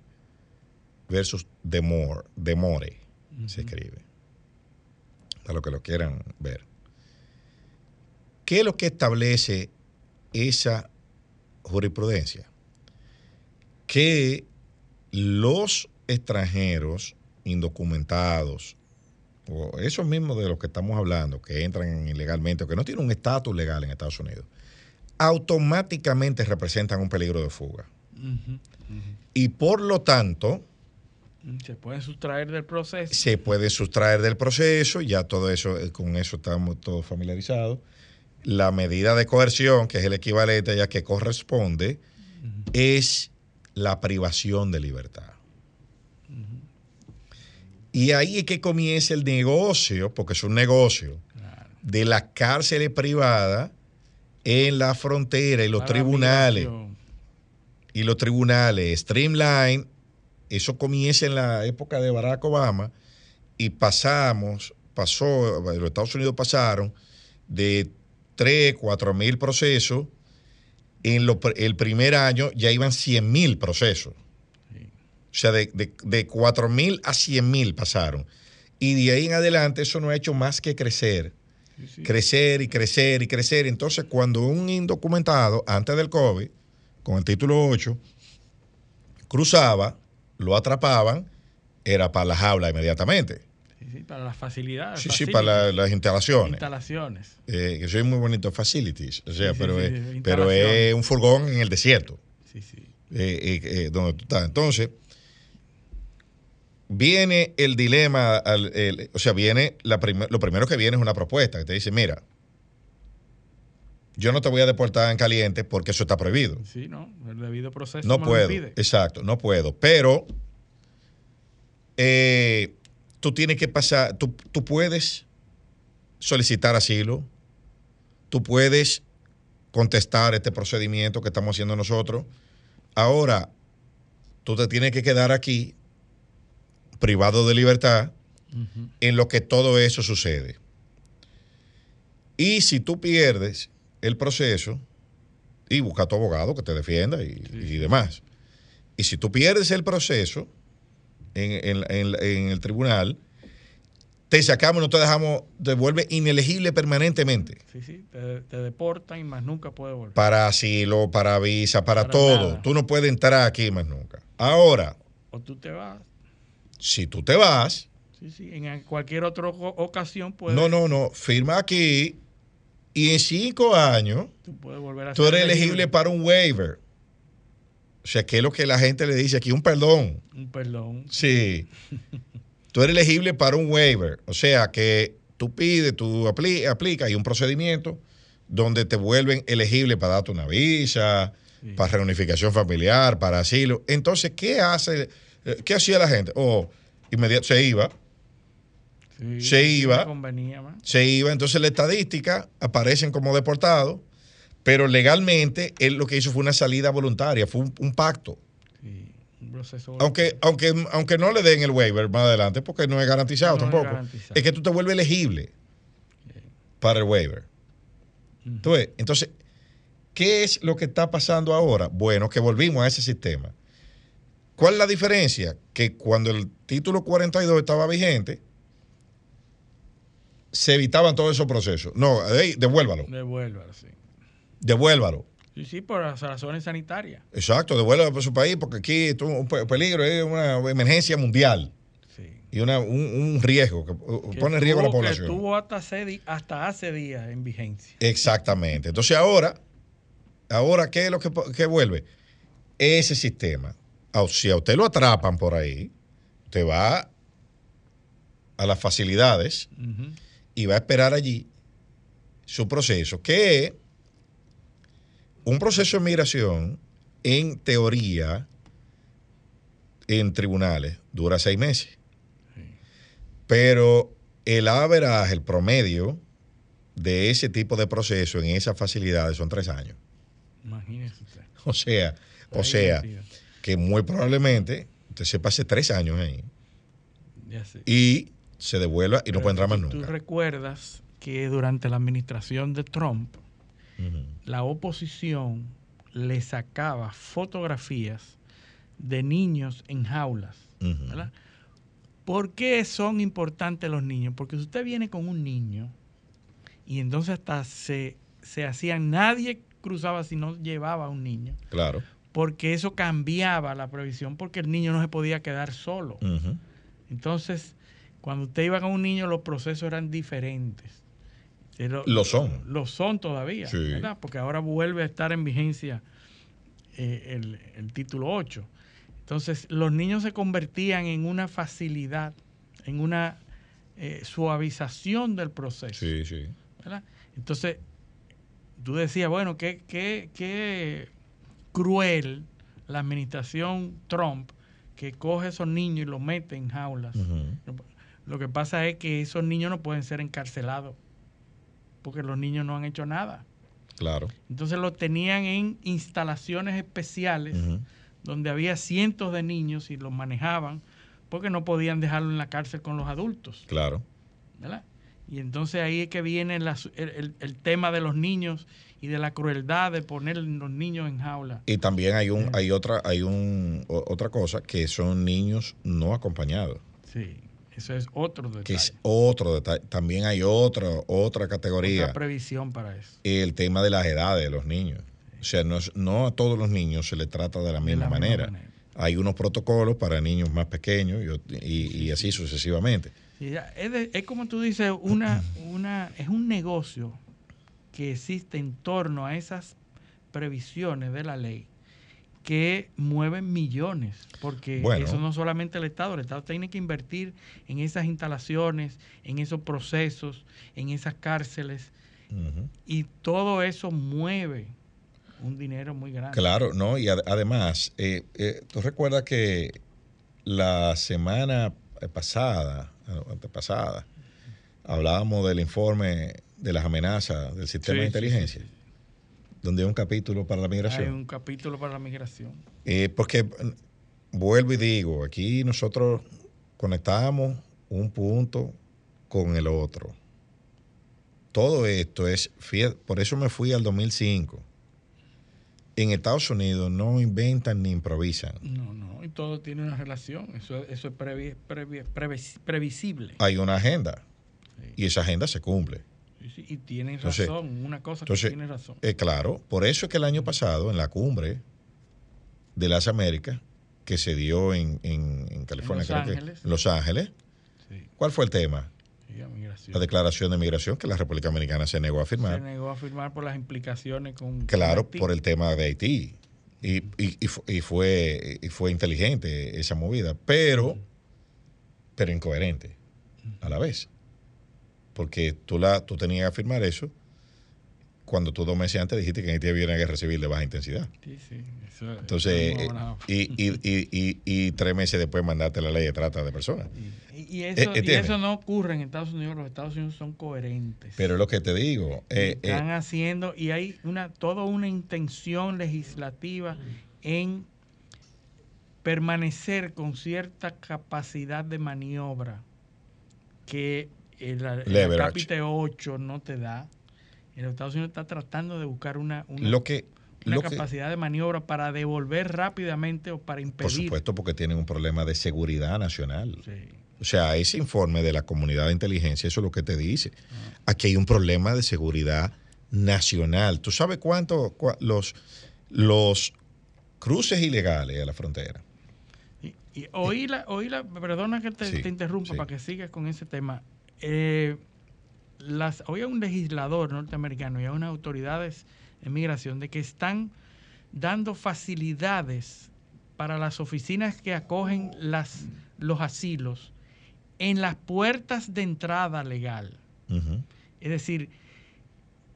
versus Demore. Demore se escribe. Para los que lo quieran ver. ¿Qué es lo que establece esa jurisprudencia? Que los extranjeros indocumentados, o esos mismos de los que estamos hablando, que entran ilegalmente o que no tienen un estatus legal en Estados Unidos, automáticamente representan un peligro de fuga. Y por lo tanto, Se pueden sustraer del proceso. se puede sustraer del proceso, ya todo eso, eh, con eso estamos todos familiarizados. La medida de coerción, que es el equivalente ya que corresponde, es la privación de libertad. Y ahí es que comienza el negocio, porque es un negocio, Claro. de las cárceles privadas en la frontera y los Para tribunales. y los tribunales Streamline, eso comienza en la época de Barack Obama y pasamos, pasó, los Estados Unidos pasaron de 3, 4 mil procesos, en lo el primer año ya iban 100 mil procesos. O sea, de, de, de 4 mil a 100 mil pasaron. Y de ahí en adelante eso no ha hecho más que crecer Sí, sí. crecer y crecer y crecer. Entonces, cuando un indocumentado, antes del COVID, con el título 8, cruzaba, lo atrapaban, era para la jaula inmediatamente. Sí, sí, para las facilidades. Sí, sí, para la- las instalaciones. Instalaciones. Eh, que soy muy bonito, facilities. O sea, Sí, pero, es, pero es un furgón en el desierto, Sí, sí. eh, eh, eh, donde tú estás. Entonces, viene el dilema, al- el- o sea, viene la prim- lo primero que viene es una propuesta que te dice, mira, yo no te voy a deportar en caliente porque eso está prohibido. Sí, ¿no? El debido proceso No lo puedo, impide. exacto, no puedo. Pero eh, tú tienes que pasar, tú, tú puedes solicitar asilo, tú puedes contestar este procedimiento que estamos haciendo nosotros. Ahora, tú te tienes que quedar aquí privado de libertad en lo que todo eso sucede. Y si tú pierdes el proceso, y busca a tu abogado que te defienda y, Sí, y sí. demás. Y si tú pierdes el proceso en, en- en- en el tribunal, te sacamos, no te dejamos, te vuelve inelegible permanentemente Sí, sí. Te, te deportan y más nunca puedes volver. para asilo, para visa, para, Para todo. nada. Tú no puedes entrar aquí más nunca. Ahora, O tú te vas. Si tú te vas, Sí, sí. En cualquier otra ocasión puedes. no, no, no, firma aquí y en cinco años Tú puedes volver a tú eres elegible para un waiver. O sea, que es lo que la gente le dice aquí, un perdón. Un perdón. Sí. *laughs* tú eres elegible para un waiver. O sea, que tú pides, tú apli- aplicas, hay un procedimiento donde te vuelven elegible para darte una visa, Sí. para reunificación familiar, para asilo. Entonces, ¿qué hace? Eh, ¿Qué hacía la gente? O inmediato se iba, Sí, Se iba. convenía se iba, entonces la estadística aparecen como deportados, pero legalmente él lo que hizo fue una salida voluntaria, fue un, un pacto. Sí, un proceso. Aunque, aunque, aunque no le den el waiver más adelante, porque no es garantizado No es tampoco. garantizado. Es que tú te vuelves elegible para el waiver. Entonces, ¿Qué es lo que está pasando ahora? Bueno, que volvimos a ese sistema. ¿Cuál es la diferencia? Que cuando el título 42 estaba vigente, se evitaban todos esos procesos. No, devuélvalo, Devuélvalo, sí. devuélvalo. Sí, sí, por las razones sanitarias. Exacto, devuélvalo para su país porque aquí es un pe- peligro, es una emergencia mundial Sí. y una, un, un riesgo que Que pone en riesgo a la estuvo- que población. estuvo hasta hace, hasta hace días en vigencia. Exactamente. Entonces ahora, ahora ¿qué es lo que, que vuelve? Ese sistema. A- Si a usted lo atrapan por ahí, usted va a las facilidades y va a esperar allí su proceso, que es un proceso de migración, en teoría, en tribunales, dura seis meses. Pero el average, el promedio de ese tipo de proceso en esas facilidades son tres años. Imagínese usted. O sea, o sea. Que muy probablemente usted se pase tres años ahí Ya sé. y se devuelva y no puede entrar más Tú- Tú nunca. recuerdas que durante la administración de Trump, la oposición le sacaba fotografías de niños en jaulas. ¿Por qué son importantes los niños? Porque si usted viene con un niño y entonces hasta se, se hacían, nadie cruzaba si no llevaba a un niño, Claro. Porque eso cambiaba la previsión, porque el niño no se podía quedar solo. Entonces, cuando usted iba con un niño, los procesos eran diferentes. Lo son. Lo son todavía, Sí. ¿verdad? Porque ahora vuelve a estar en vigencia eh, el, el título 8. Entonces, los niños se convertían en una facilidad, en una eh, suavización del proceso. Sí, sí. ¿verdad? Entonces, tú decías, bueno, qué, qué, qué cruel la administración Trump que coge a esos niños y los mete en jaulas. Lo que pasa es que esos niños no pueden ser encarcelados porque los niños no han hecho nada. Claro. Entonces los tenían en instalaciones especiales donde había cientos de niños y los manejaban porque no podían dejarlo en la cárcel con los adultos. Claro. ¿verdad? Y entonces ahí es que viene la el, el- tema de los niños y de la crueldad de poner los niños en jaula. Y también hay un, hay otra, hay un otra cosa que son niños no acompañados. Sí, eso es otro detalle. Que es otro detalle. También hay otra, otra categoría. Otra previsión para eso. el tema de las edades de los niños. O sea, no, es- no a todos los niños se les trata de la De misma manera. Hay unos protocolos para niños más pequeños y- y así sucesivamente. Es, de- es como tú dices, una, una, es un negocio que existe en torno a esas previsiones de la ley que mueven millones, porque Bueno. eso no solamente el Estado, el Estado tiene que invertir en esas instalaciones, en esos procesos, en esas cárceles, y todo eso mueve un dinero muy grande. Claro, ¿no? Y ad- además, eh, eh, tú recuerdas que la semana pasada, eh, antepasada, hablábamos del informe de las amenazas del sistema Sí, de inteligencia, sí, sí. donde hay un capítulo para la migración. Hay un capítulo para la migración. Eh, porque mm, vuelvo y digo, aquí nosotros conectamos un punto con el otro. Todo esto es, por eso me fui al 2005. En Estados Unidos no inventan ni improvisan. No, no, todo tiene una relación, eso, eso es previ- previ- previs- previsible. Hay una agenda Sí. y esa agenda se cumple. Sí, sí, y tienen Entonces- razón, una cosa entonces, que tiene razón. Eh, claro, por eso es que el año pasado, en la cumbre de las Américas, que se dio en, en- en California, Los creo que- Ángeles. en Los Ángeles, ¿cuál fue el tema? la declaración de migración que la República Dominicana se negó a Se firmar. negó a firmar por las implicaciones con. Claro, Haití. por el tema de Haití. Y, y- y fu- y fue, y fue inteligente esa movida, pero, pero incoherente a la vez. Porque tú, la, tú tenías que firmar eso cuando tú dos meses antes dijiste que en Haití había una guerra civil de baja intensidad. Sí, sí, eso- Entonces, eso eh, es y, y, y, y, tres meses después mandaste la ley de trata de personas. Y, eso, Eh, ¿entiendes? eso no ocurre en Estados Unidos, los Estados Unidos son coherentes. Pero es lo que te digo. eh, eh, Están haciendo, y hay una toda una intención legislativa en permanecer con cierta capacidad de maniobra que el, el capítulo 8 no te da. Y los Estados Unidos está tratando de buscar una, una, Lo que, una lo que- capacidad de maniobra para devolver rápidamente o para impedir. por supuesto, porque tienen un problema de seguridad nacional. Sí. O sea, ese informe de la comunidad de inteligencia, eso es lo que te dice. Aquí hay un problema de seguridad nacional. ¿Tú sabes cuánto cua- los, los cruces ilegales a la frontera? Y, y oí la, oí la- perdona que te, Sí, te interrumpa sí. para que sigas con ese tema. Eh, las, hoy a un legislador norteamericano y a unas autoridades en migración de que están dando facilidades para las oficinas que acogen las, los asilos en las puertas de entrada legal. Es decir,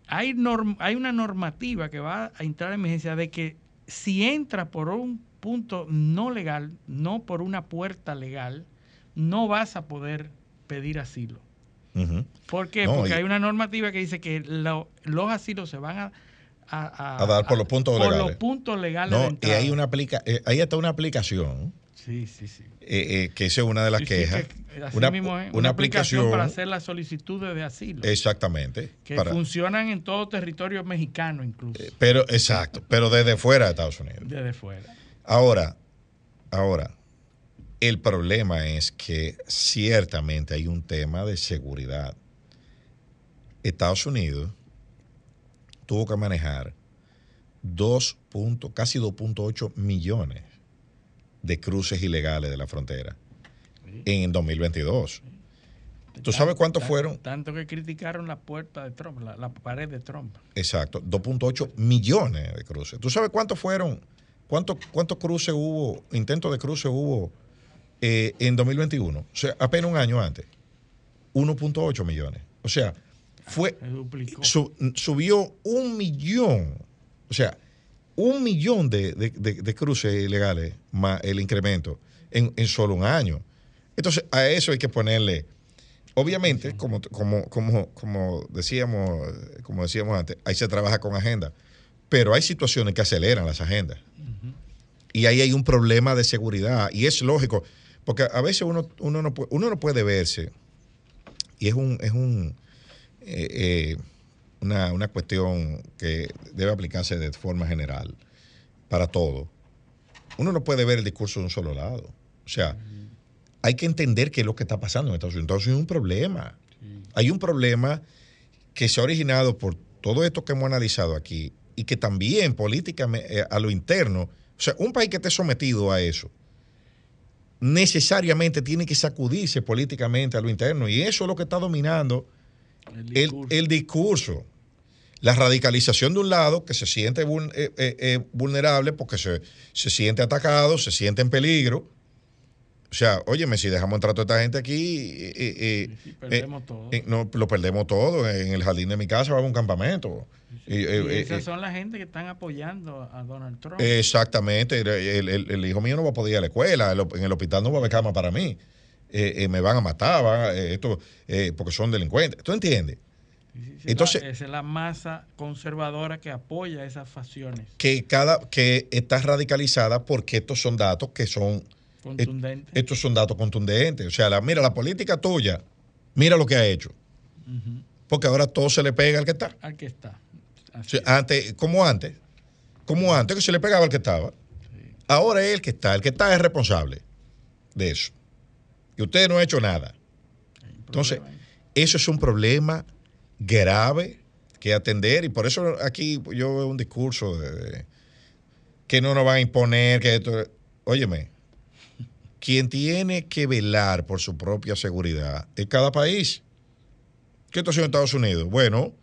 hay, norm- hay una normativa que va a entrar en emergencia de que si entra por un punto no legal, no por una puerta legal, no vas a poder pedir asilo. Ujú. ¿Por qué? No, Porque y- hay una normativa que dice que lo- los asilos se van a, a, A dar por los puntos por legales. los puntos legales de No, y entrada. hay una aplica, eh, hay hasta una aplicación Sí, sí, sí. eh, eh, que esa es una de las Sí, sí, quejas. que así una, mismo una una aplicación aplicación para hacer las solicitudes de asilo. exactamente. que para- funcionan en todo territorio mexicano incluso, eh, pero exacto, pero desde fuera de Estados Unidos. desde fuera. Ahora, ahora, el problema es que ciertamente hay un tema de seguridad. Estados Unidos tuvo que manejar 2 punto- casi 2.8 millones de cruces ilegales de la frontera en 2022. ¿Tú sabes cuántos fueron? Tanto que criticaron la puerta de Trump, la, la pared de Trump. Exacto, 2.8 millones de cruces. ¿Tú sabes cuántos fueron? ¿Cuántos cuántos cruces hubo, intentos de cruce hubo eh, en 2021? O sea, apenas un año antes. 1.8 millones. O sea, fue, subió un millón. O sea, un millón de, de- de- de cruces ilegales más el incremento en, en solo un año. Entonces, a eso hay que ponerle. Obviamente, como, como, como, como decíamos, como decíamos antes, ahí se trabaja con agenda. Pero hay situaciones que aceleran las agendas. Y ahí hay un problema de seguridad. Y es lógico, porque a veces uno, uno, no, puede, uno no puede verse. Y es un, es un eh, eh, una, una cuestión que debe aplicarse de forma general para todo. Uno no puede ver el discurso de un solo lado. O sea, hay que entender qué es lo que está pasando en Estados Unidos. Entonces hay un problema. Hay un problema que se ha originado por todo esto que hemos analizado aquí y que también políticamente eh, a lo interno, o sea, un país que esté sometido a eso, necesariamente tiene que sacudirse políticamente a lo interno y eso es lo que está dominando El discurso. el discurso. La radicalización de un lado que se siente eh, eh, eh, vulnerable porque se, se siente atacado, se siente en peligro. O sea, óyeme, si dejamos entrar a toda esta gente aquí, eh, eh, Sí, perdemos todo. eh, no, lo perdemos todo. En el jardín de mi casa va a haber un campamento. Y, Y eh, eh, esas son la gente que están apoyando a Donald Trump. Exactamente. El, el- el- hijo mío no va a poder ir a la escuela. el- en el hospital no va a haber cama para mí. Me van a matar, van a- esto, porque son delincuentes. ¿Tú entiendes? Entonces- esa es la masa conservadora que apoya esas facciones que cada que está radicalizada porque estos son datos que son contundentes. estos son datos contundentes. O sea la, mira la política tuya mira lo que ha hecho. Porque ahora todo se le pega al que está. Al que está. O Así sea, antes como antes como antes que se le pegaba al que estaba. Ahora es el que está. El que está es responsable de eso. Y usted no ha hecho nada. Entonces eso es un problema grave que atender. Y por eso aquí yo veo un discurso de, de que no nos van a imponer que esto óyeme quien tiene que velar por su propia seguridad es cada país ¿qué está haciendo Estados Unidos? bueno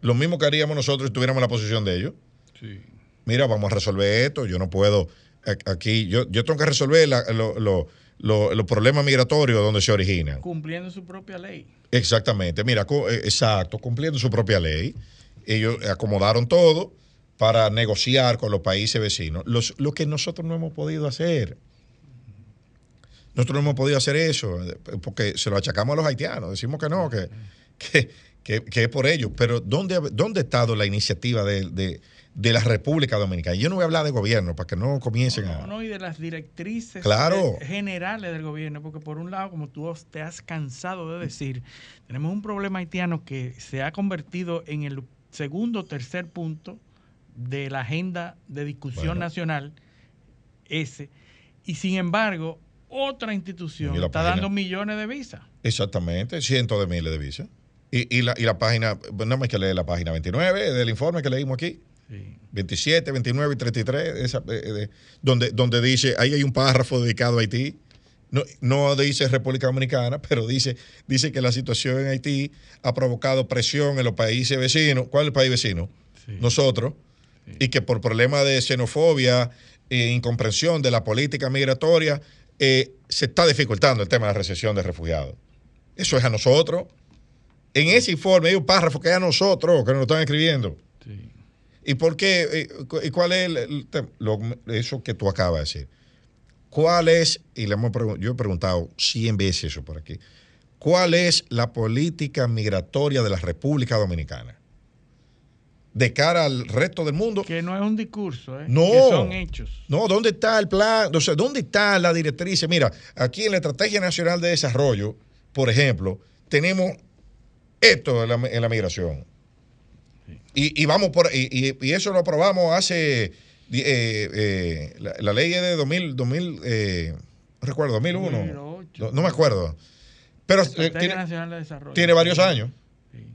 lo mismo que haríamos nosotros si tuviéramos la posición de ellos Sí. mira, vamos a resolver esto, yo no puedo, aquí, yo, yo tengo que resolver la- lo- lo- lo- los problemas migratorios donde se originan. Cumpliendo su propia ley. Exactamente, mira, eh, exacto, cumpliendo su propia ley. Ellos acomodaron todo para negociar con los países vecinos, los- lo que nosotros no hemos podido hacer. Nosotros no hemos podido hacer eso, eh, porque se lo achacamos a los haitianos, decimos que no, que, que, que- que es por ellos. Pero ¿dónde, ha- dónde ha estado la iniciativa de, de- de la República Dominicana? Yo no voy a hablar de gobierno para que no comiencen No, a... no, y de las directrices Claro. de- generales del gobierno, porque por un lado, como tú te has cansado de decir, tenemos un problema haitiano que se ha convertido en el segundo o tercer punto de la agenda de discusión Bueno. nacional ese. Y sin embargo, otra institución está página. dando millones de visas. Exactamente, cientos de miles de visas. Y, y la, y la página, no hay que leer la página 29 del informe que leímos aquí. Sí. 27, 29 y 33, esa, eh, de- donde, donde dice, ahí hay un párrafo dedicado a Haití. No, no dice República Dominicana, *laughs* pero dice, dice que la situación en Haití ha provocado presión en los países vecinos. ¿Cuál es el país vecino? Sí. Nosotros. Y que por problemas de xenofobia e incomprensión de la política migratoria, eh, se está dificultando el tema de la recesión de refugiados. Eso es a nosotros. En ese informe hay un párrafo que es a nosotros, que nos lo están escribiendo. Sí. ¿Y por qué? eh, ¿Y cuál es el, el tem- lo- eso que tú acabas de decir? ¿Cuál es, y le hemos yo he preguntado 100 veces eso por aquí, cuál es la política migratoria de la República Dominicana? De cara al resto del mundo. Que no es un discurso, ¿eh? No. que son hechos. No, ¿dónde está el plan? O sea, ¿dónde está la directriz? Mira, aquí en la Estrategia Nacional de Desarrollo, por ejemplo, tenemos esto en la, en la migración. Y, y vamos por y, y- y eso lo aprobamos hace eh, eh, la, la ley es de 2000, 2000 eh, no recuerdo, 2001. 2008. No, no me acuerdo. Pero eh, Estrategia tiene, Nacional de Desarrollo. tiene varios años. Sí.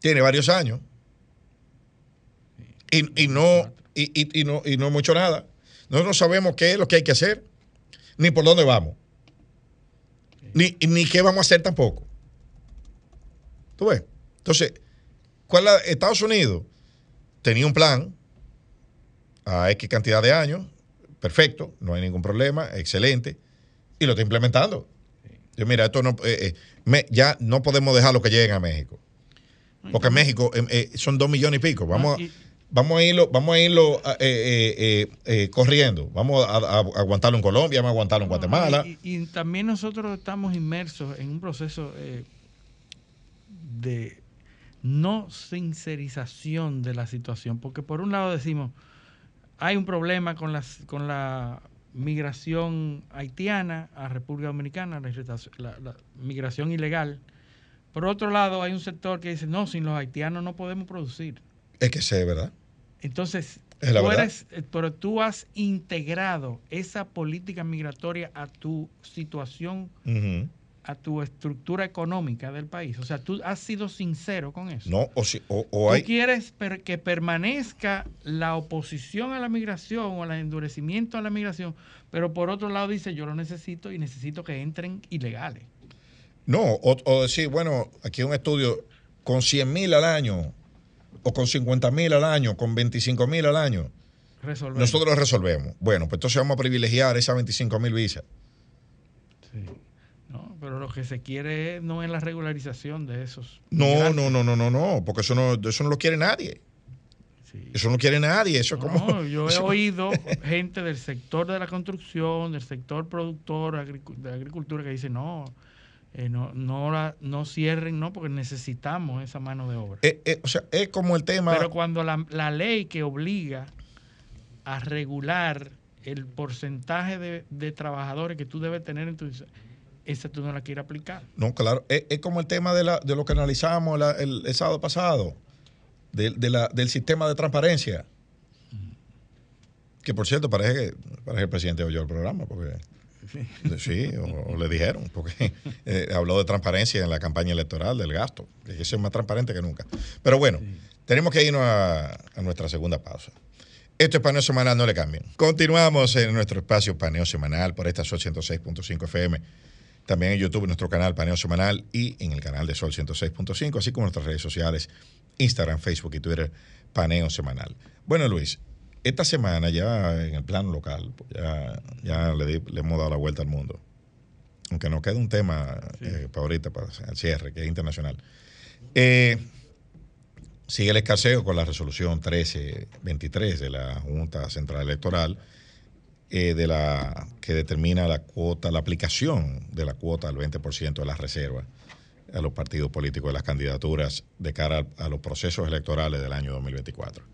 Tiene varios años. Y, y no, y, y- y no, y no hecho nada. Nosotros no sabemos qué es lo que hay que hacer, ni por dónde vamos. Ni, ni qué vamos a hacer tampoco. ¿Tú ves? Entonces, ¿cuál la- Estados Unidos tenía un plan a X cantidad de años, perfecto, no hay ningún problema, excelente, y lo está implementando. Yo, mira, esto no, eh, eh, me- ya no podemos dejar lo que lleguen a México. Porque en México eh, eh, son dos millones y pico. Vamos, No, y- a, vamos a irlo, vamos a irlo eh, eh, eh, eh, corriendo. Vamos a, aguantarlo en Colombia, vamos a aguantarlo en Guatemala. Y, y también nosotros estamos inmersos en un proceso de no sincerización de la situación, porque por un lado decimos, hay un problema con, las, con la migración haitiana a República Dominicana, la, la- la migración ilegal. Por otro lado, hay un sector que dice, no, sin los haitianos no podemos producir. Es que sé, ¿verdad? Entonces, tú verdad. eres- eh, pero tú has integrado esa política migratoria a tu situación, a tu estructura económica del país. O sea, tú has sido sincero con eso. No, o, si- o, o Tú hay. quieres per- que permanezca la oposición a la migración o el endurecimiento a la migración, pero por otro lado dice, yo lo necesito y necesito que entren ilegales. No, o, o decir, bueno, aquí hay un estudio con 100 mil al año, o con 50 mil al año, con 25 mil al año. Resolver. Nosotros lo resolvemos. Bueno, pues entonces vamos a privilegiar esas 25 mil visas. Sí. No, pero lo que se quiere no es la regularización de esos. No, no, no, no, no, no, porque eso no, eso no lo quiere nadie. Sí. Eso no quiere nadie. Eso es como. No, *laughs* yo he oído *laughs* gente del sector de la construcción, del sector productor de agricultura que dice no, eh, no, no, la- no cierren, no, porque necesitamos esa mano de obra. Eh, eh, o sea, es como el tema. Pero cuando la, la ley que obliga a regular el porcentaje de, de trabajadores que tú debes tener en tu esa tú no la quieres aplicar. No, claro. Es, es como el tema de, la, de lo que analizamos la- el, el sábado pasado, del- de la- del sistema de transparencia. Que por cierto, parece que, parece que el presidente oyó el programa, porque. *laughs* Sí, o, o le dijeron, porque *laughs* eh, habló de transparencia en la campaña electoral del gasto, que eso es más transparente que nunca. Pero bueno, tenemos que irnos a, a nuestra segunda pausa. Esto es Paneo Semanal, no le cambien. Continuamos en nuestro espacio Paneo Semanal por esta Sol 106.5 FM. También en YouTube, en nuestro canal Paneo Semanal y en el canal de Sol 106.5, así como en nuestras redes sociales, Instagram, Facebook y Twitter, Paneo Semanal. Bueno, Luis, esta semana ya en el plano local, pues ya, ya le, di- le hemos dado la vuelta al mundo. Aunque nos queda un tema eh, para ahorita, para el cierre, que es internacional. Eh, sigue el escaseo con la resolución 1323 de la Junta Central Electoral, eh, de la que determina la cuota, la aplicación de la cuota al 20% de las reservas a los partidos políticos de las candidaturas de cara a, a los procesos electorales del año 2024.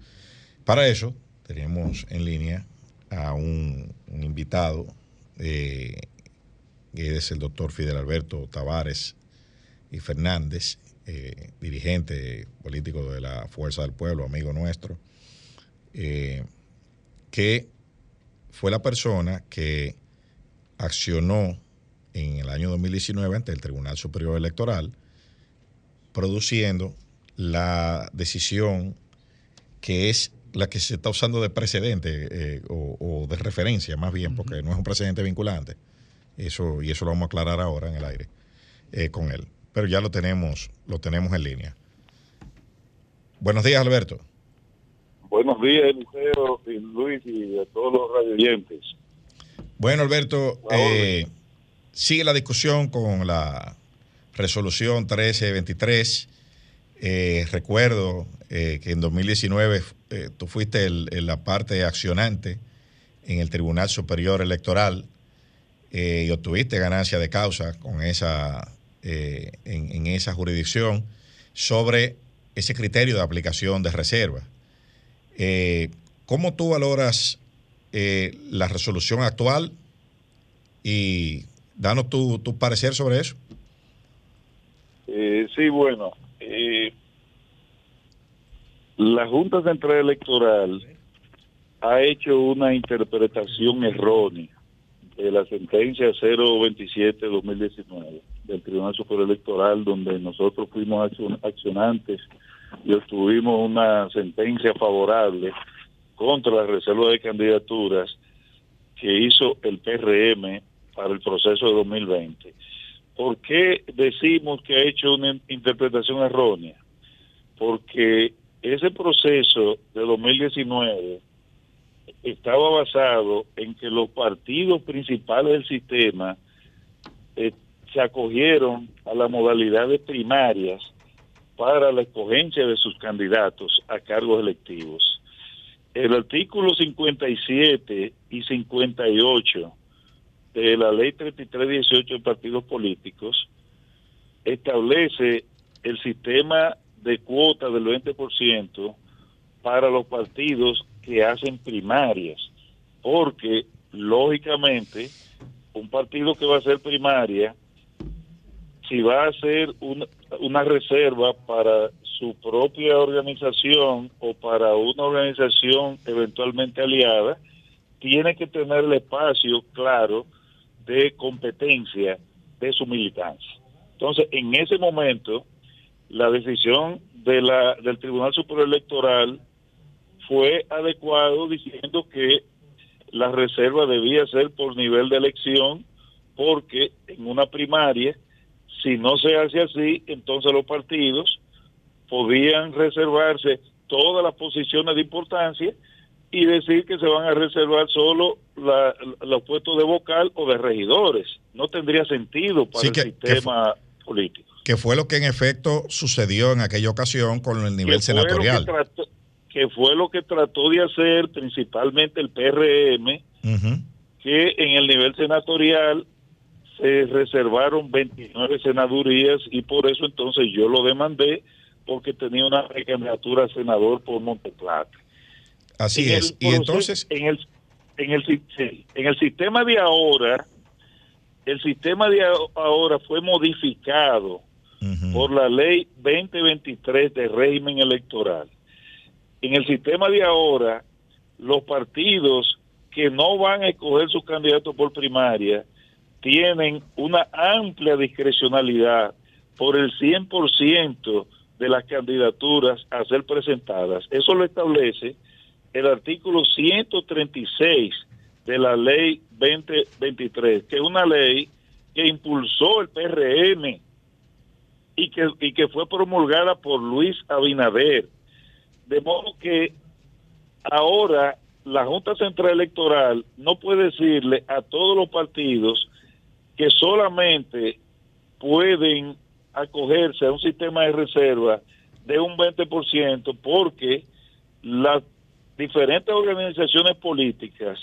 Para eso tenemos en línea a un, invitado, eh, que es el doctor Fidel Alberto Tavares y Fernández, eh, dirigente político de la Fuerza del Pueblo, amigo nuestro, eh, que fue la persona que accionó en el año 2019 ante el Tribunal Superior Electoral, produciendo la decisión que es la que se está usando de precedente eh, o, de referencia, más bien, porque no es un precedente vinculante. Eso, y eso lo vamos a aclarar ahora en el aire eh, con él. Pero ya lo tenemos, lo tenemos en línea. Buenos días, Alberto. Buenos días, Eliseo, y Luis y a todos los radioyentes. Bueno, Alberto, eh, sigue la discusión con la resolución 1323. Eh, recuerdo eh, que en 2019 eh, tú fuiste la parte accionante en el Tribunal Superior Electoral y obtuviste ganancia de causa con esa, en, en, esa jurisdicción sobre ese criterio de aplicación de reserva. ¿Cómo tú valoras la resolución actual y danos tu, tu parecer sobre eso? sí, bueno, eh, la Junta Central Electoral ha hecho una interpretación errónea de la sentencia 027-2019 del Tribunal Superior Electoral, donde nosotros fuimos accionantes y obtuvimos una sentencia favorable contra la reserva de candidaturas que hizo el PRM para el proceso de 2020. ¿Por qué decimos que ha hecho una interpretación errónea? Porque ese proceso de 2019 estaba basado en que los partidos principales del sistema eh, se acogieron a la modalidad de primarias para la escogencia de sus candidatos a cargos electivos. El artículo 57 y 58 de la ley 3318 de partidos políticos establece el sistema de cuota del 20% para los partidos que hacen primarias, porque lógicamente un partido que va a hacer primaria, si va a hacer una, una reserva para su propia organización o para una organización eventualmente aliada, tiene que tener el espacio claro de competencia de su militancia. Entonces, en ese momento, la decisión de la, del Tribunal Superior Electoral fue adecuado diciendo que la reserva debía ser por nivel de elección, porque en una primaria, si no se hace así, entonces los partidos podían reservarse todas las posiciones de importancia y decir que se van a reservar solo los puestos de vocal o de regidores. No tendría sentido para el sistema político. Que fue lo que en efecto sucedió en aquella ocasión con el nivel senatorial. Que, fue lo que trató de hacer principalmente el PRM, que en el nivel senatorial se reservaron 29 senadurías y por eso entonces yo lo demandé porque tenía una candidatura a senador por Monteplata. Así es. y entonces. En el, en, el, en el sistema de ahora, el sistema de ahora fue modificado por la ley 2023 de régimen electoral. En el sistema de ahora, los partidos que no van a escoger sus candidatos por primaria tienen una amplia discrecionalidad por el 100% de las candidaturas a ser presentadas. Eso lo establece el artículo 136 de la ley 2023, que es una ley que impulsó el PRM y que, y que fue promulgada por Luis Abinader. De modo que ahora la Junta Central Electoral no puede decirle a todos los partidos que solamente pueden acogerse a un sistema de reserva de un 20% porque las diferentes organizaciones políticas,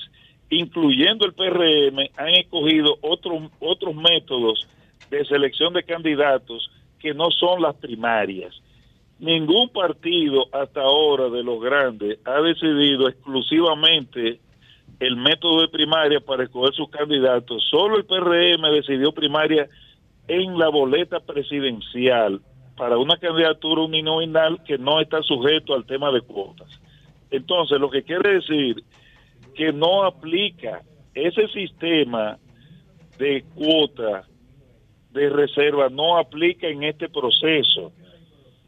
incluyendo el PRM, han escogido otros otros métodos de selección de candidatos que no son las primarias. Ningún partido hasta ahora de los grandes ha decidido exclusivamente el método de primaria para escoger sus candidatos. Solo el PRM decidió primaria en la boleta presidencial para una candidatura uninominal que no está sujeto al tema de cuotas. Entonces, lo que quiere decir que no aplica ese sistema de cuota de reserva, no aplica en este proceso.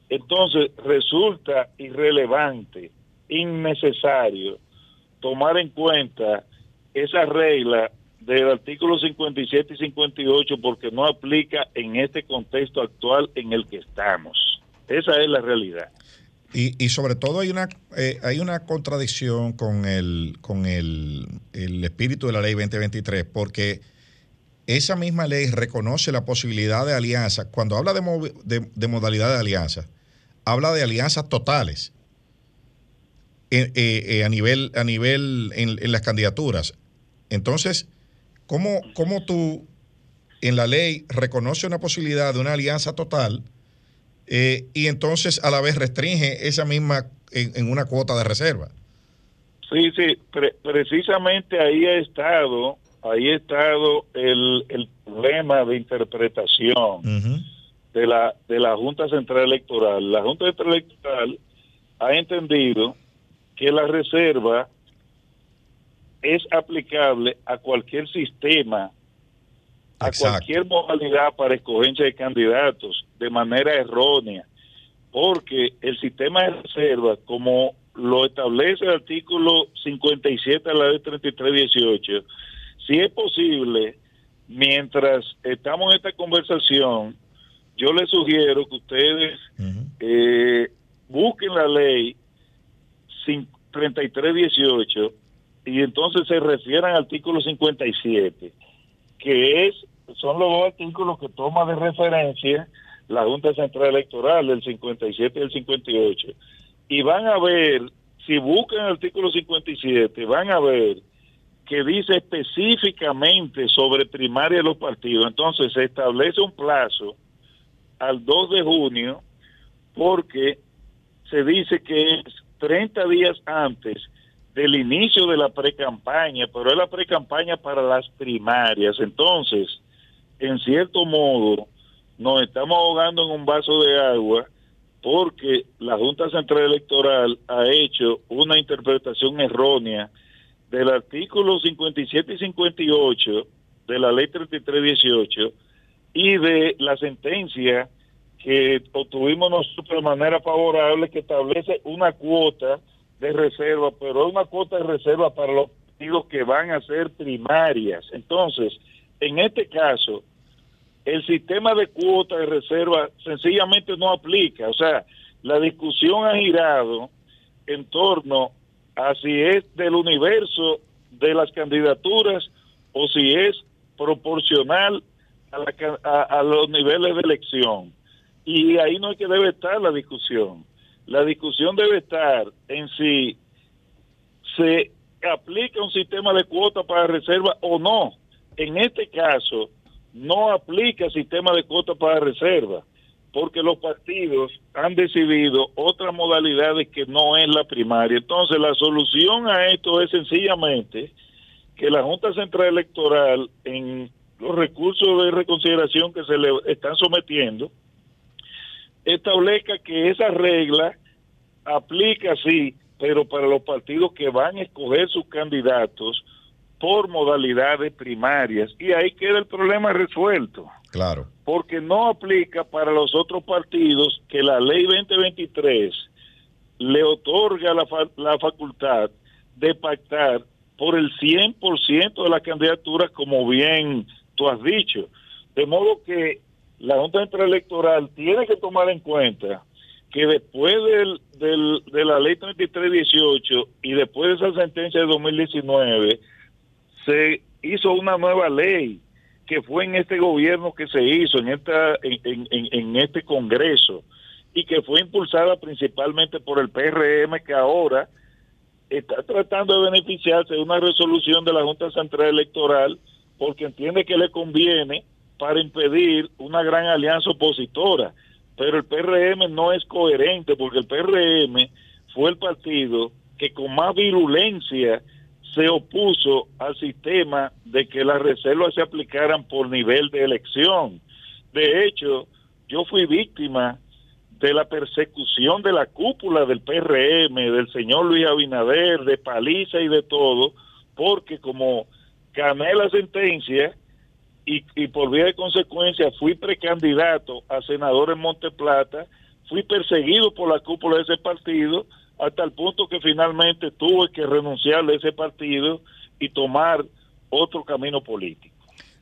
Entonces, resulta irrelevante, innecesario tomar en cuenta esa regla del artículo 57 y 58 porque no aplica en este contexto actual en el que estamos. Esa es la realidad. Y, y sobre todo hay una eh, hay una contradicción con el con el, el, espíritu de la ley 2023 porque esa misma ley reconoce la posibilidad de alianza. Cuando habla de modalidad de alianza habla de alianzas totales eh, eh, a nivel a nivel en, en las candidaturas. Entonces ¿Cómo, ¿Cómo tú en la ley reconoce una posibilidad de una alianza total eh, y entonces a la vez restringe esa misma en, una cuota de reserva? Sí, sí, pre precisamente ahí ha estado, ahí ha estado el, el problema de interpretación uh -huh. de la de la Junta Central Electoral. La Junta Central Electoral ha entendido que la reserva es aplicable a cualquier sistema, a Exacto. cualquier modalidad para escogencia de candidatos de manera errónea, porque el sistema de reserva, como lo establece el artículo 57 de la ley 3318, si es posible, mientras estamos en esta conversación, yo les sugiero que ustedes uh -huh. eh, busquen la ley 3318 y entonces se refieren al artículo 57, que es son los dos artículos que toma de referencia la Junta Central Electoral, el 57 y el 58. Y van a ver, si buscan el artículo 57, van a ver que dice específicamente sobre primaria de los partidos. Entonces se establece un plazo al 2 de junio porque se dice que es 30 días antes del inicio de la pre-campaña, pero es la pre-campaña para las primarias. Entonces, en cierto modo, nos estamos ahogando en un vaso de agua porque la Junta Central Electoral ha hecho una interpretación errónea del artículo 57 y 58 de la ley 3318 y de la sentencia que obtuvimos nosotros de manera favorable que establece una cuota de reserva, pero es una cuota de reserva para los partidos que van a ser primarias. Entonces, en este caso, el sistema de cuota de reserva sencillamente no aplica. O sea, la discusión ha girado en torno a si es del universo de las candidaturas o si es proporcional a, la, a, los niveles de elección. Y ahí no es que debe estar la discusión la discusión debe estar en si se aplica un sistema de cuota para reserva o no. En este caso, no aplica sistema de cuota para reserva, porque los partidos han decidido otras modalidades que no es la primaria. Entonces, la solución a esto es sencillamente que la Junta Central Electoral, en los recursos de reconsideración que se le están sometiendo, establezca que esa regla aplica sí, pero para los partidos que van a escoger sus candidatos por modalidades primarias y ahí queda el problema resuelto. Claro. Porque no aplica para los otros partidos que la ley 2023 le otorga la, fa la facultad de pactar por el 100% de las candidaturas como bien tú has dicho. De modo que la Junta Central Electoral tiene que tomar en cuenta que después del, del, de la ley 3318 y después de esa sentencia de 2019, se hizo una nueva ley que fue en este gobierno que se hizo, en, esta, en, en, en este Congreso, y que fue impulsada principalmente por el PRM, que ahora está tratando de beneficiarse de una resolución de la Junta Central Electoral porque entiende que le conviene para impedir una gran alianza opositora. Pero el PRM no es coherente porque el PRM fue el partido que con más virulencia se opuso al sistema de que las reservas se aplicaran por nivel de elección. De hecho, yo fui víctima de la persecución de la cúpula del PRM, del señor Luis Abinader, de paliza y de todo, porque como gané la sentencia y, y por vía de consecuencia fui precandidato a senador en Monteplata, fui perseguido por la cúpula de ese partido hasta el punto que finalmente tuve que renunciar a ese partido y tomar otro camino político.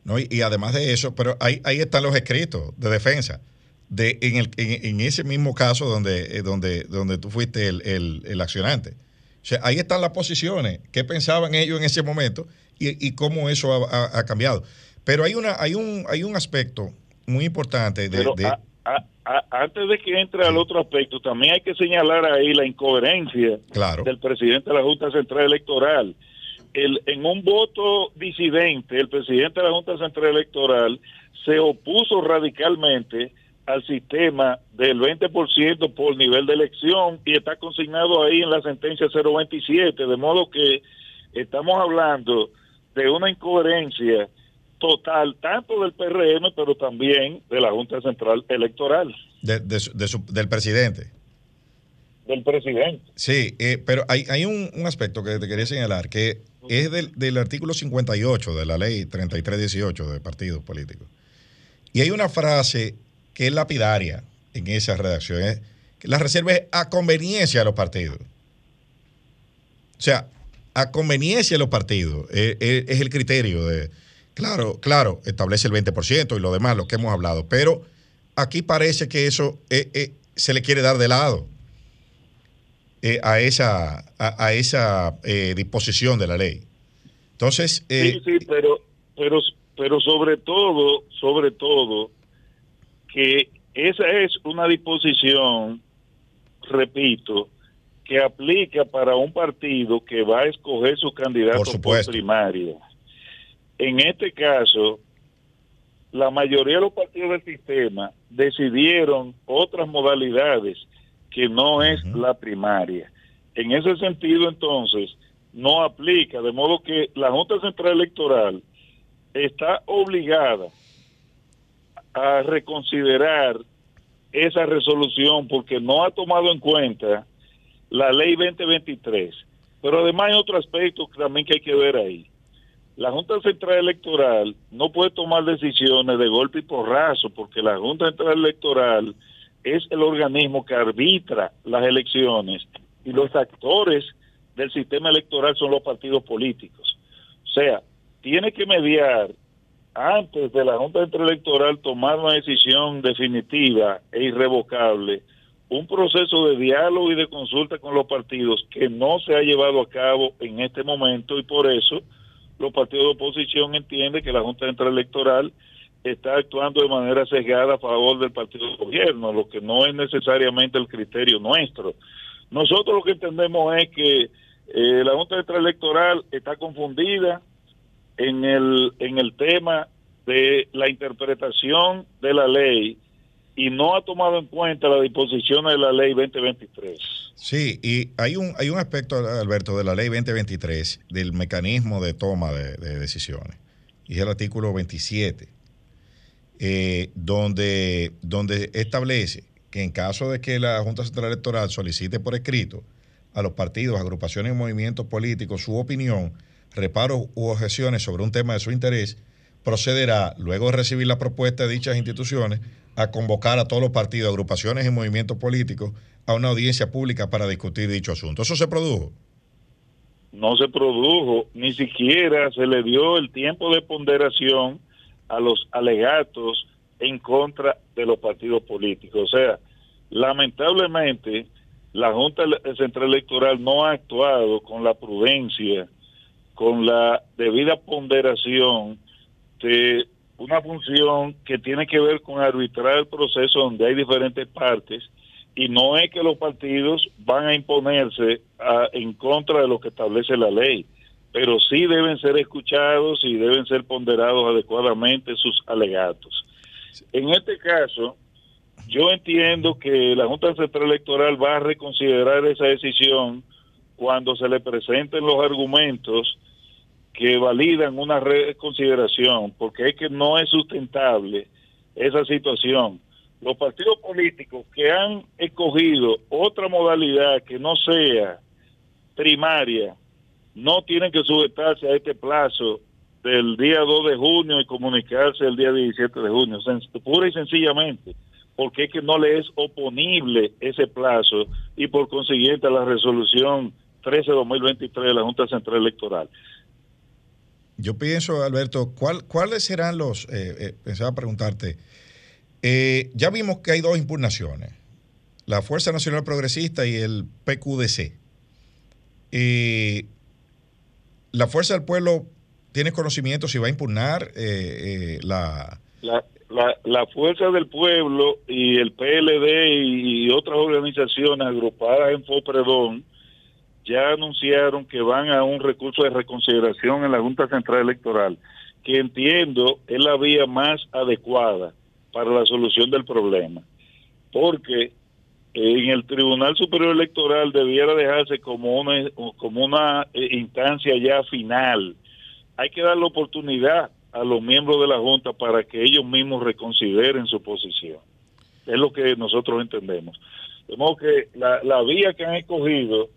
No, y, y además de eso, pero ahí, ahí están los escritos de defensa de, en, el, en, en, ese mismo caso donde, eh, donde, donde tú fuiste el, el, el, accionante. O sea, ahí están las posiciones, qué pensaban ellos en ese momento y, y cómo eso ha, ha, ha, cambiado. Pero hay, una, hay, un, hay un aspecto muy importante de... Pero, de a, antes de que entre al otro aspecto, también hay que señalar ahí la incoherencia claro. del presidente de la Junta Central Electoral. El, en un voto disidente, el presidente de la Junta Central Electoral se opuso radicalmente al sistema del 20% por nivel de elección y está consignado ahí en la sentencia 027, de modo que estamos hablando de una incoherencia total, tanto del PRM, pero también de la Junta Central Electoral. De, de, de su, del presidente. Del presidente. Sí, eh, pero hay, hay un, un, aspecto que te quería señalar, que es del, del artículo 58 de la ley 3318 de partidos políticos. Y hay una frase que es lapidaria en esa redacción. Es que la reserva es a conveniencia de los partidos. O sea, a conveniencia de los partidos es, es, es el criterio de... Claro, claro, establece el 20% y lo demás, lo que hemos hablado, pero aquí parece que eso eh, eh, se le quiere dar de lado eh, a esa, a, a esa disposición de la ley. Entonces... sí, sí, pero, pero, pero sobre todo, sobre todo, que esa es una disposición, repito, que aplica para un partido que va a escoger su candidato por, por primaria. En este caso, la mayoría de los partidos del sistema decidieron otras modalidades que no es uh -huh. la primaria. En ese sentido, entonces, no aplica, de modo que la Junta Central Electoral está obligada a reconsiderar esa resolución porque no ha tomado en cuenta la ley 2023. Pero además hay otro aspecto también que hay que ver ahí. La Junta Central Electoral no puede tomar decisiones de golpe y porrazo porque la Junta Central Electoral es el organismo que arbitra las elecciones y los actores del sistema electoral son los partidos políticos. O sea, tiene que mediar antes de la Junta Central Electoral tomar una decisión definitiva e irrevocable, un proceso de diálogo y de consulta con los partidos que no se ha llevado a cabo en este momento y por eso los partidos de oposición entienden que la Junta Central Electoral está actuando de manera sesgada a favor del partido de gobierno, lo que no es necesariamente el criterio nuestro. Nosotros lo que entendemos es que eh, la Junta Central Electoral está confundida, en el, en el tema de la interpretación de la ley y no ha tomado en cuenta las disposiciones de la ley 2023. Sí, y hay un, hay un aspecto, Alberto, de la ley 2023, del mecanismo de toma de, de decisiones, y es el artículo 27, eh, donde, donde establece que en caso de que la Junta Central Electoral solicite por escrito a los partidos, agrupaciones y movimientos políticos su opinión, reparos u objeciones sobre un tema de su interés, procederá, luego de recibir la propuesta de dichas instituciones, a convocar a todos los partidos, agrupaciones y movimientos políticos a una audiencia pública para discutir dicho asunto. ¿Eso se produjo? No se produjo, ni siquiera se le dio el tiempo de ponderación a los alegatos en contra de los partidos políticos. O sea, lamentablemente la Junta Central Electoral no ha actuado con la prudencia con la debida ponderación de una función que tiene que ver con arbitrar el proceso donde hay diferentes partes y no es que los partidos van a imponerse a, en contra de lo que establece la ley, pero sí deben ser escuchados y deben ser ponderados adecuadamente sus alegatos. En este caso, yo entiendo que la Junta Central Electoral va a reconsiderar esa decisión cuando se le presenten los argumentos que validan una reconsideración, porque es que no es sustentable esa situación. Los partidos políticos que han escogido otra modalidad que no sea primaria no tienen que sujetarse a este plazo del día 2 de junio y comunicarse el día 17 de junio, pura y sencillamente, porque es que no le es oponible ese plazo y por consiguiente la resolución 13-2023 de la Junta Central Electoral. Yo pienso, Alberto, ¿cuál, ¿cuáles serán los, eh, eh, pensaba preguntarte, eh, ya vimos que hay dos impugnaciones, la Fuerza Nacional Progresista y el PQDC. Y la Fuerza del Pueblo tiene conocimiento si va a impugnar la... la... La, Fuerza del Pueblo y el PLD y otras organizaciones agrupadas en FOPREDON ya anunciaron que van a un recurso de reconsideración en la Junta Central Electoral, que entiendo es la vía más adecuada para la solución del problema, porque en el Tribunal Superior Electoral debiera dejarse como una, como una eh, instancia ya final. Hay que dar la oportunidad a los miembros de la Junta para que ellos mismos reconsideren su posición. Es lo que nosotros entendemos. De modo que la, la vía que han escogido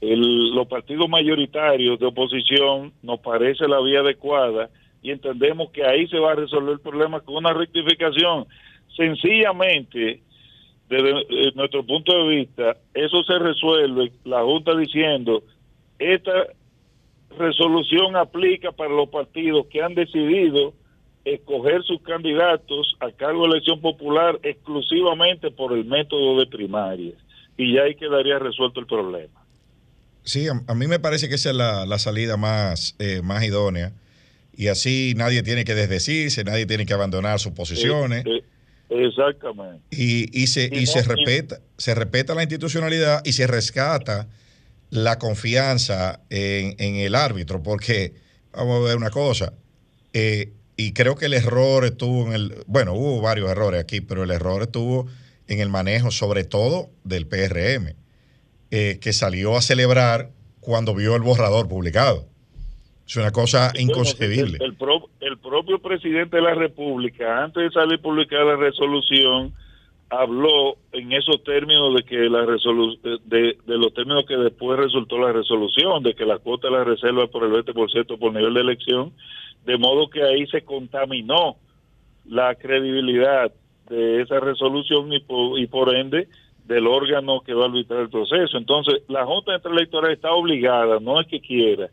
el, los partidos mayoritarios de oposición nos parece la vía adecuada y entendemos que ahí se va a resolver el problema con una rectificación. Sencillamente, desde, nuestro punto de vista, eso se resuelve, la Junta diciendo, esta resolución aplica para los partidos que han decidido escoger sus candidatos a cargo de elección popular exclusivamente por el método de primarias. Y ya ahí quedaría resuelto el problema. Sí, a, mí me parece que esa es la, salida más, eh, más idónea. Y así nadie tiene que desdecirse, nadie tiene que abandonar sus posiciones. Eh, eh, exactamente. Y, se, y, se, respeta, se respeta la institucionalidad y se rescata la confianza en, el árbitro, porque vamos a ver una cosa, y creo que el error estuvo en el, bueno, hubo varios errores aquí, pero el error estuvo en el manejo sobre todo del PRM eh, que salió a celebrar cuando vio el borrador publicado. Es una cosa inconcebible. El, propio presidente de la República, antes de salir publicada la resolución, habló en esos términos de que la de, de, los términos que después resultó la resolución, de que la cuota de la reserva por el 20% por nivel de elección, de modo que ahí se contaminó la credibilidad de esa resolución y y por ende del órgano que va a arbitrar el proceso. Entonces, la Junta Electoral está obligada, no es que quiera,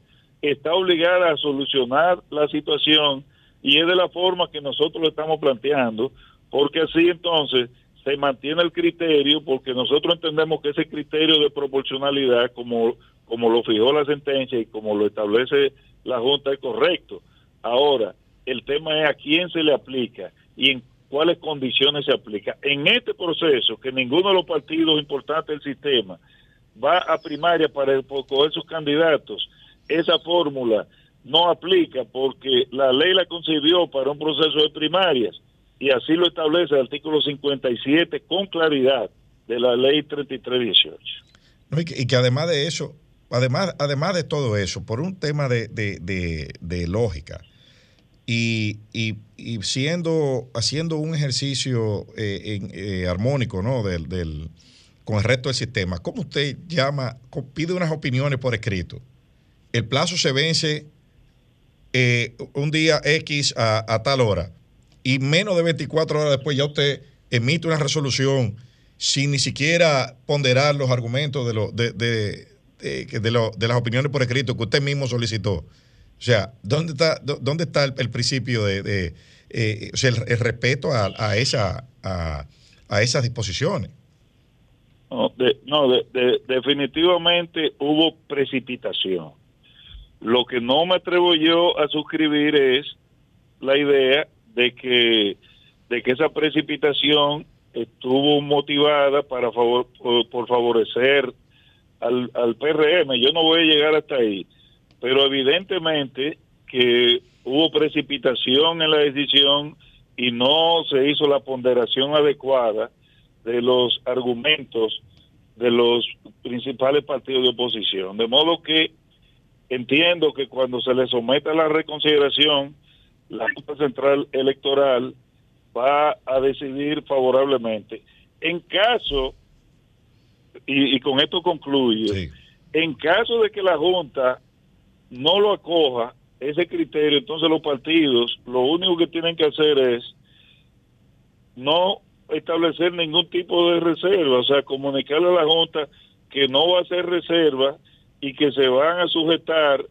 está obligada a solucionar la situación y es de la forma que nosotros lo estamos planteando, porque así entonces se mantiene el criterio, porque nosotros entendemos que ese criterio de proporcionalidad, como, como lo fijó la sentencia y como lo establece la Junta, es correcto. Ahora, el tema es a quién se le aplica y en cuáles condiciones se aplica. En este proceso, que ninguno de los partidos importantes del sistema va a primaria para escoger sus candidatos, esa fórmula no aplica porque la ley la concibió para un proceso de primarias y así lo establece el artículo 57 con claridad de la ley 3318. No, y, que, y, que, además de eso, además, además de todo eso, por un tema de, de, de lógica, y, y, siendo, haciendo un ejercicio eh, eh, armónico ¿no? Del, del, con el resto del sistema, ¿cómo usted llama, pide unas opiniones por escrito? El plazo se vence eh, un día X a, tal hora y menos de 24 horas después ya usted emite una resolución sin ni siquiera ponderar los argumentos de, lo, de, de, de, de las opiniones por escrito que usted mismo solicitó. O sea, ¿dónde está, dónde está el, principio de, eh, o sea, el, respeto a, esa, a, esas disposiciones? No definitivamente hubo precipitación. Lo que no me atrevo yo a suscribir es la idea de que, de que esa precipitación estuvo motivada para favor, por, favorecer al, al PRM. Yo no voy a llegar hasta ahí pero evidentemente que hubo precipitación en la decisión y no se hizo la ponderación adecuada de los argumentos de los principales partidos de oposición. De modo que entiendo que cuando se le someta a la reconsideración, la Junta Central Electoral va a decidir favorablemente. En caso, y, y con esto concluyo, Sí. en caso de que la Junta no lo acoja, ese criterio, entonces los partidos lo único que tienen que hacer es no establecer ningún tipo de reserva, o sea, comunicarle a la Junta que no va a hacer reserva y que se van a sujetar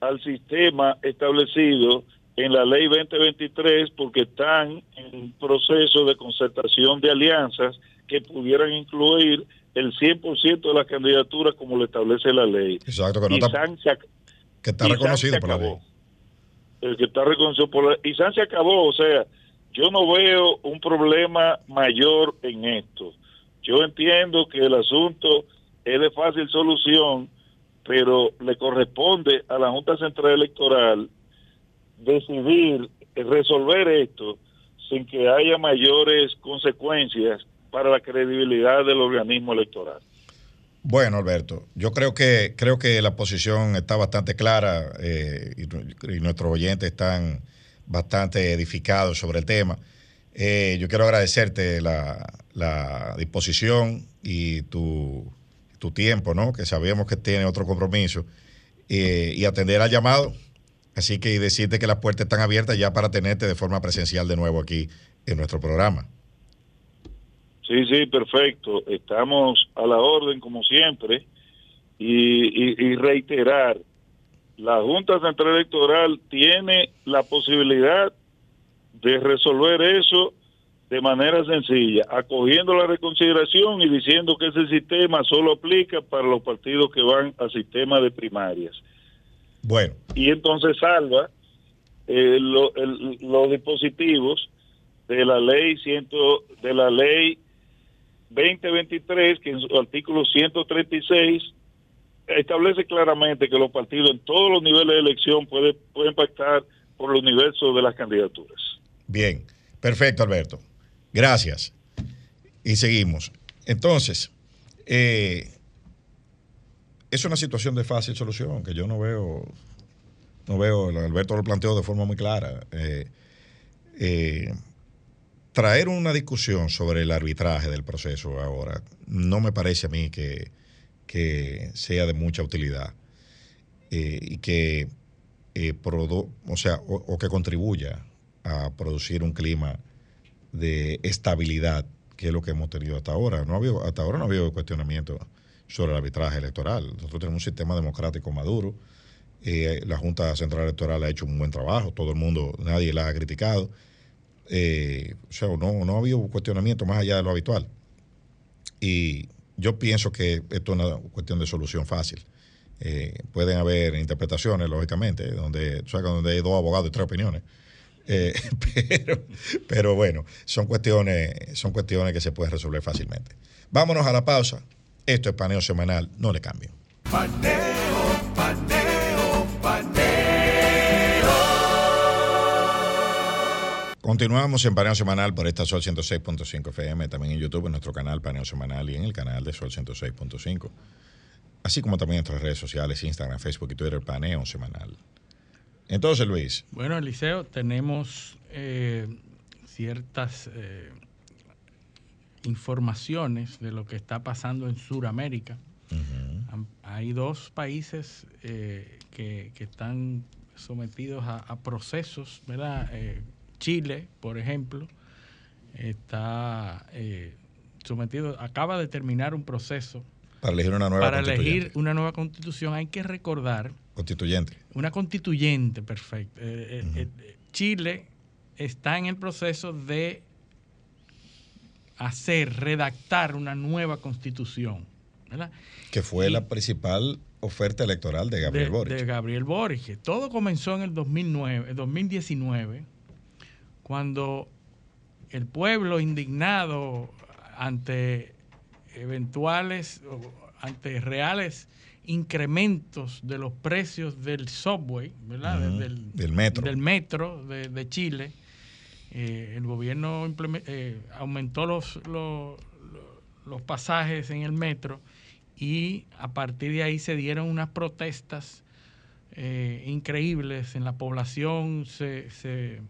al sistema establecido en la ley 2023 porque están en proceso de concertación de alianzas que pudieran incluir el 100% de las candidaturas como lo establece la ley. Exacto, que no Y está, se que está reconocido por la ley. El que está reconocido por la Y SAN se acabó, o sea, yo no veo un problema mayor en esto. Yo entiendo que el asunto es de fácil solución, pero le corresponde a la Junta Central Electoral decidir resolver esto sin que haya mayores consecuencias para la credibilidad del organismo electoral. Bueno, Alberto, yo creo que creo que la posición está bastante clara eh, y, nuestros oyentes están bastante edificados sobre el tema. Eh, yo quiero agradecerte la disposición y tu, tu tiempo, ¿no? Que sabemos que tiene otro compromiso eh, y atender al llamado. Así que decirte que las puertas están abiertas ya para tenerte de forma presencial de nuevo aquí en nuestro programa. Sí, sí, perfecto. Estamos a la orden como siempre y, y- y reiterar, la Junta Central Electoral tiene la posibilidad de resolver eso de manera sencilla, acogiendo la reconsideración y diciendo que ese sistema solo aplica para los partidos que van al sistema de primarias. Bueno, Y entonces salva eh, lo- el- los dispositivos de la ley ciento, de la ley 2023 que en su artículo 136 establece claramente que los partidos en todos los niveles de elección pueden pueden pactar por el universo de las candidaturas. Bien, perfecto, Alberto. Gracias. Y seguimos. Entonces, eh, es una situación de fácil solución que yo no veo, no veo, Alberto lo planteó de forma muy clara. Eh, eh, traer una discusión sobre el arbitraje del proceso ahora no me parece a mí que, que sea de mucha utilidad y que produ- o sea, o que contribuya a producir un clima de estabilidad, que es lo que hemos tenido hasta ahora. No ha habido, hasta ahora no ha habido cuestionamiento sobre el arbitraje electoral. Nosotros tenemos un sistema democrático maduro. Eh, la Junta Central Electoral ha hecho un buen trabajo, todo el mundo, nadie la ha criticado. Eh, o sea, no, no ha habido cuestionamiento más allá de lo habitual. Y yo pienso que esto es una cuestión de solución fácil. Eh, pueden haber interpretaciones, lógicamente, donde, o sea, donde hay dos abogados y tres opiniones. Eh, *laughs* pero, pero bueno, son cuestiones, son cuestiones que se pueden resolver fácilmente. Vámonos a la pausa. Esto es paneo semanal, no le cambien. Paneo, paneo, paneo. Continuamos en Paneo Semanal por esta Sol 106.5 FM, también en YouTube, en nuestro canal Paneo Semanal y en el canal de Sol 106.5. Así como también en nuestras redes sociales, Instagram, Facebook y Twitter, Paneo Semanal. Entonces, Luis, Bueno, Eliseo, tenemos eh, ciertas eh, informaciones de lo que está pasando en Sudamérica. Am- Hay dos países eh, que, que están sometidos a, a procesos, ¿verdad? Eh, Chile, por ejemplo, está eh, sometido, acaba de terminar un proceso para elegir una nueva para elegir una nueva constitución. Hay que recordar constituyente. una constituyente, perfecto. Eh, eh, eh, Chile está en el proceso de hacer, redactar una nueva constitución, ¿verdad? que fue Y- la principal oferta electoral de Gabriel de, Boric. de Gabriel Boric. Todo comenzó en el 2009, el 2019, cuando el pueblo indignado ante eventuales, ante reales incrementos de los precios del subway, ¿verdad? Del, del metro. del metro de, de Chile, eh, el gobierno eh, aumentó los, los, los pasajes en el metro y a partir de ahí se dieron unas protestas eh, increíbles en la población, se, se,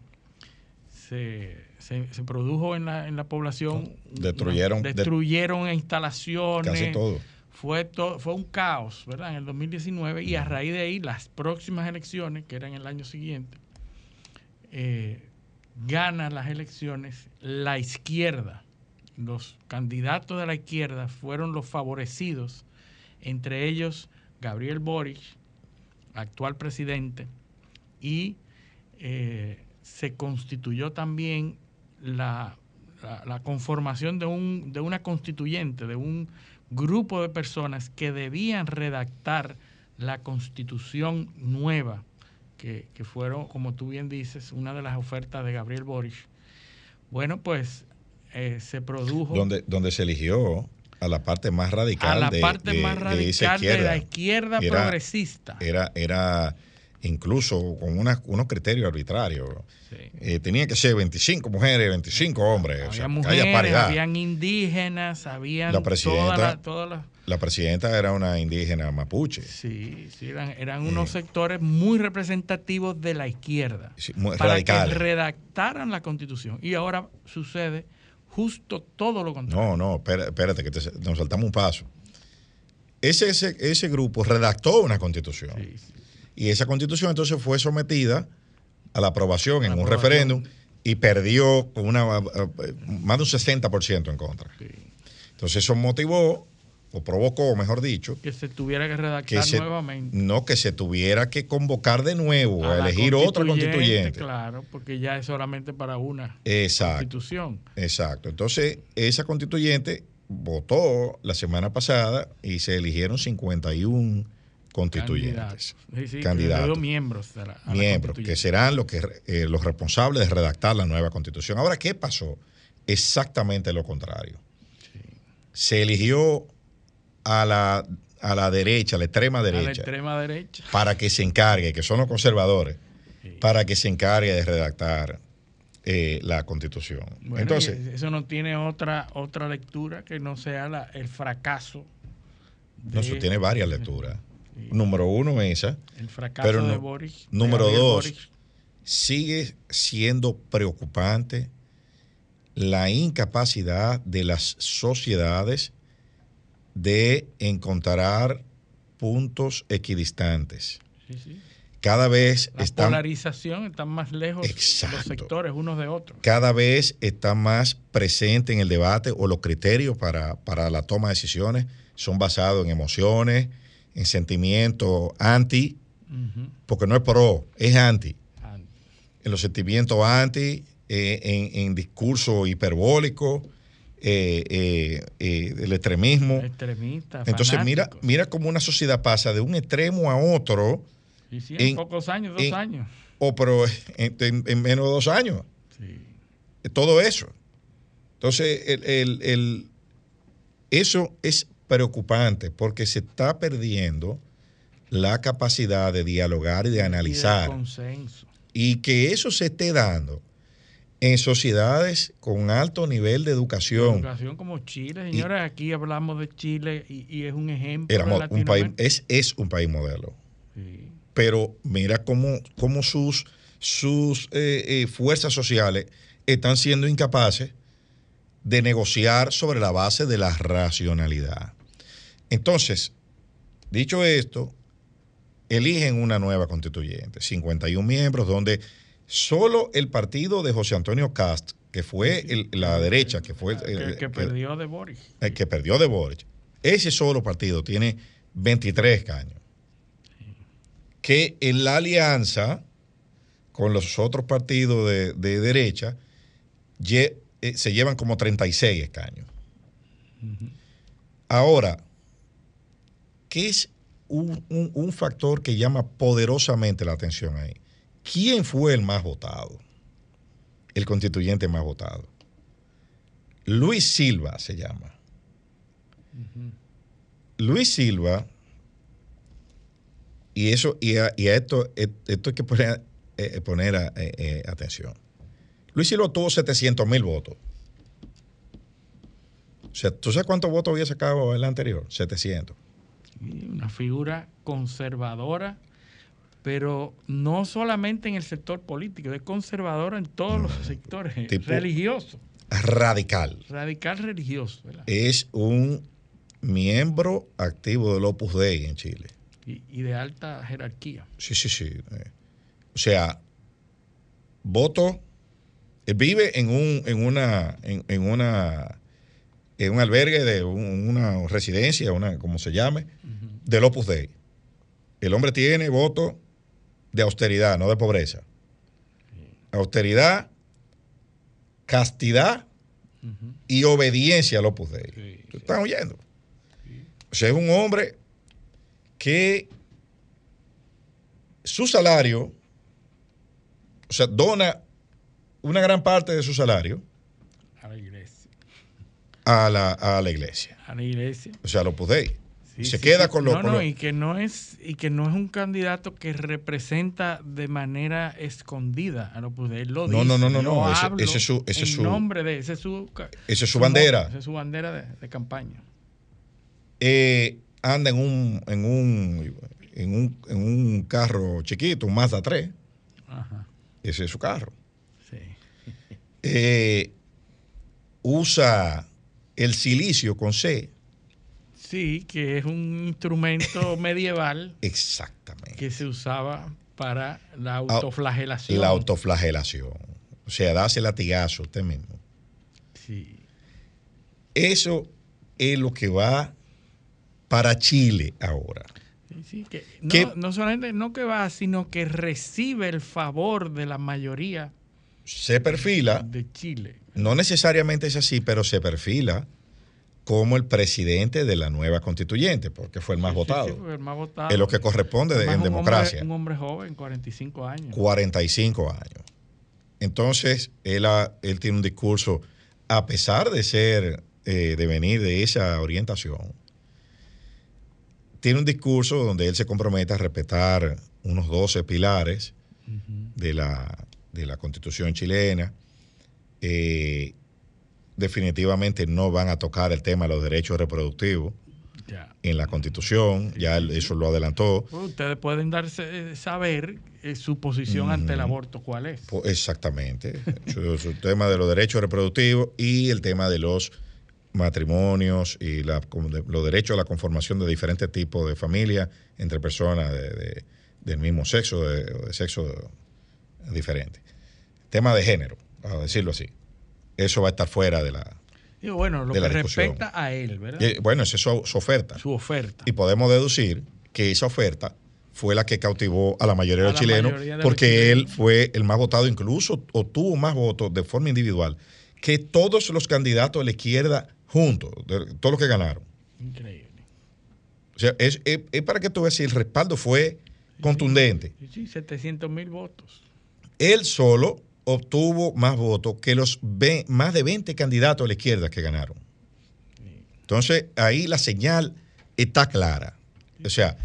se, se, produjo en la, en la población. Destruyeron- una- destruyeron instalaciones. Casi todo. Fue, to- fue un caos, ¿verdad? En el 2019 y a raíz de ahí las próximas elecciones, que eran el año siguiente, eh, gana las elecciones la izquierda. Los candidatos de la izquierda fueron los favorecidos, entre ellos Gabriel Boric, actual presidente, y eh, se constituyó también la, la- la conformación de, un, de una constituyente, de un grupo de personas que debían redactar la constitución nueva, que, que fueron, como tú bien dices, una de las ofertas de Gabriel Boric. Bueno, pues eh, se produjo Donde, donde se eligió a la parte más radical a la de, parte de- más de esa radical de la izquierda Era- progresista. Era, era incluso con una- unos criterios arbitrarios. Sí. Eh, tenía que ser 25 mujeres, 25 hombres. o Había que haya paridad. habían indígenas, habían La presidenta- todas las- todas las- La presidenta era una indígena mapuche. Sí, sí, eran, eran unos sectores muy representativos de la izquierda Sí, muy para radicales. que redactaran la constitución. Y ahora sucede justo todo lo contrario. No, no, espérate, que te- nos saltamos un paso. Ese, ese, ese grupo redactó una constitución. Sí, sí. Y esa constitución entonces fue sometida a la aprobación en La un aprobación. referéndum y perdió con una, eh, más de un 60% en contra. Sí. Entonces eso motivó, o provocó, mejor dicho, Que se tuviera que redactar que se, nuevamente. no que se tuviera que convocar de nuevo a, elegir otra constituyente. Claro, porque ya es solamente para una Exacto. constitución. Exacto. Entonces, esa constituyente votó la semana pasada y se eligieron 51 constituyentes. Candidatos. Sí, sí, Candidatos. miembros de la, miembros, que serán los, que, eh, los responsables de redactar la nueva constitución. Ahora, ¿qué pasó? Exactamente lo contrario. Se eligió a la, a la derecha, a la extrema A la derecha, extrema derecha. para que se encargue, que son los conservadores, para que se encargue de redactar eh, la constitución. Bueno, Entonces, eso no tiene otra otra lectura que no sea la- el fracaso. no, eso tiene varias *laughs* lecturas. Número uno, esa. El fracaso Pero de Boris. número dos, sigue siendo preocupante la incapacidad de las sociedades de encontrar puntos equidistantes. Sí, sí. Cada vez La están, polarización está más lejos los Exacto. sectores unos de otros. cada vez está más presente en el debate o los criterios para, para la toma de decisiones son basados en emociones, en sentimientos anti, porque no es pro, es anti. En los sentimientos anti, eh, en, en discurso hiperbólico, eh, eh, eh, el extremismo. Extremistas. Entonces, mira, fanáticos. mira cómo una sociedad pasa de un extremo a otro, Sí, sí, en, en- pocos años, dos en- años. o pero *laughs* en, en- en menos de dos años. Sí. Todo eso. Entonces, el- el- el- eso es preocupante porque se está perdiendo la capacidad de dialogar y de Y analizar. consenso. y que eso se esté dando en sociedades con alto nivel de educación. Educación como Chile, señores, aquí hablamos de Chile y, y es un ejemplo Éramos de un país, es, es un país modelo. Sí. Pero mira cómo, cómo sus, sus eh, eh, fuerzas sociales están siendo incapaces de negociar sobre la base de la racionalidad. Entonces, dicho esto, eligen una nueva constituyente, 51 miembros, donde solo el partido de José Antonio Cast, que fue el- la derecha, que fue el- Que, perdió de Boris. el que perdió de Boric, ese solo partido tiene 23 escaños. Que en la alianza con los otros partidos de, de derecha eh, se llevan como 36 escaños. Ahora, ¿qué es un, un- un factor que llama poderosamente la atención ahí? ¿Quién fue el más votado? El constituyente más votado. Luis Silva se llama. Luis Silva, y eso, y a, y a esto, eh, esto hay que poner, eh, poner a- eh, eh, atención. Luis Silva tuvo 700 mil votos. O sea, ¿tú sabes cuántos votos había sacado el anterior? 700. Una figura conservadora, pero no solamente en el sector político, es conservador en todos los sectores, Tipo- religioso, Radical. radical religioso, ¿verdad? Es un miembro activo del Opus Dei en Chile. y, y de alta jerarquía. Sí, sí, sí. Eh, O sea, voto. Él vive en un, en una, en, en una, en un albergue de un- una residencia, una, como se llame, del Opus Dei. El hombre tiene voto de austeridad, no de pobreza. Austeridad, castidad y obediencia al Opus Dei. Sí, ¿Tú estás oyendo? O sea, es un hombre que su salario, o sea, dona una gran parte de su salario. A la, a la iglesia, A la iglesia. o sea, Opus Dei. Sí, se sí, queda con lo, no, no, lo- y que no es y que no es un candidato que representa de manera escondida a lo él lo No, dice. no, no, no, no, ese- es su- ese es su- nombre de ese es su es bandera. esa es su bandera de, de campaña. Eh, anda en un, en un, en un, en un carro chiquito, un Mazda 3. Ajá. Ese es su carro. Sí. *laughs* Eh, usa el silicio con C. Sí, que es un instrumento *laughs* medieval Exactamente. que se usaba para la autoflagelación. La autoflagelación. O sea, darse latigazo usted mismo. Sí. Eso es lo que va para Chile ahora. Sí, que no, no solamente no que va, sino que recibe el favor de la mayoría Se perfila, de Chile. No necesariamente es así, pero se perfila como el presidente de la nueva constituyente, porque fue el más Sí, votado. sí, el más votado. es lo que corresponde Además, en un democracia. Hombre, un hombre joven, 45 años. 45 años. Entonces, él, ha- él tiene un discurso, a pesar de ser, eh, de venir de esa orientación, tiene un discurso donde él se compromete a respetar unos 12 pilares de, la, de la constitución chilena. Eh, definitivamente no van a tocar el tema de los derechos reproductivos Ya. en la constitución, ya eso lo adelantó. Ustedes pueden darse eh, saber eh, su posición ante el aborto cuál es. Pues, exactamente. Su, su tema de los derechos reproductivos y el tema de los matrimonios y la, como de- los derechos a la conformación de diferentes tipos de familias entre personas de- de- del mismo sexo o de sexo diferente. Tema de género, a decirlo así. Eso va a estar fuera de la... Bueno, lo de que respecta a él, ¿verdad? Bueno, esa es su, su oferta. su oferta. Y podemos deducir que esa oferta fue la que cautivó a la mayoría A de los chilenos, los porque él fue el más votado, incluso obtuvo más votos de forma individual que todos los candidatos de la izquierda juntos, de- todos los que ganaron. Increíble. O sea, es, es- es para que tú veas si el respaldo fue contundente. Sí, sí, 700 mil votos. Él solo obtuvo más votos que los ve- más de 20 candidatos de la izquierda que ganaron. Entonces, ahí la señal está clara. O sea,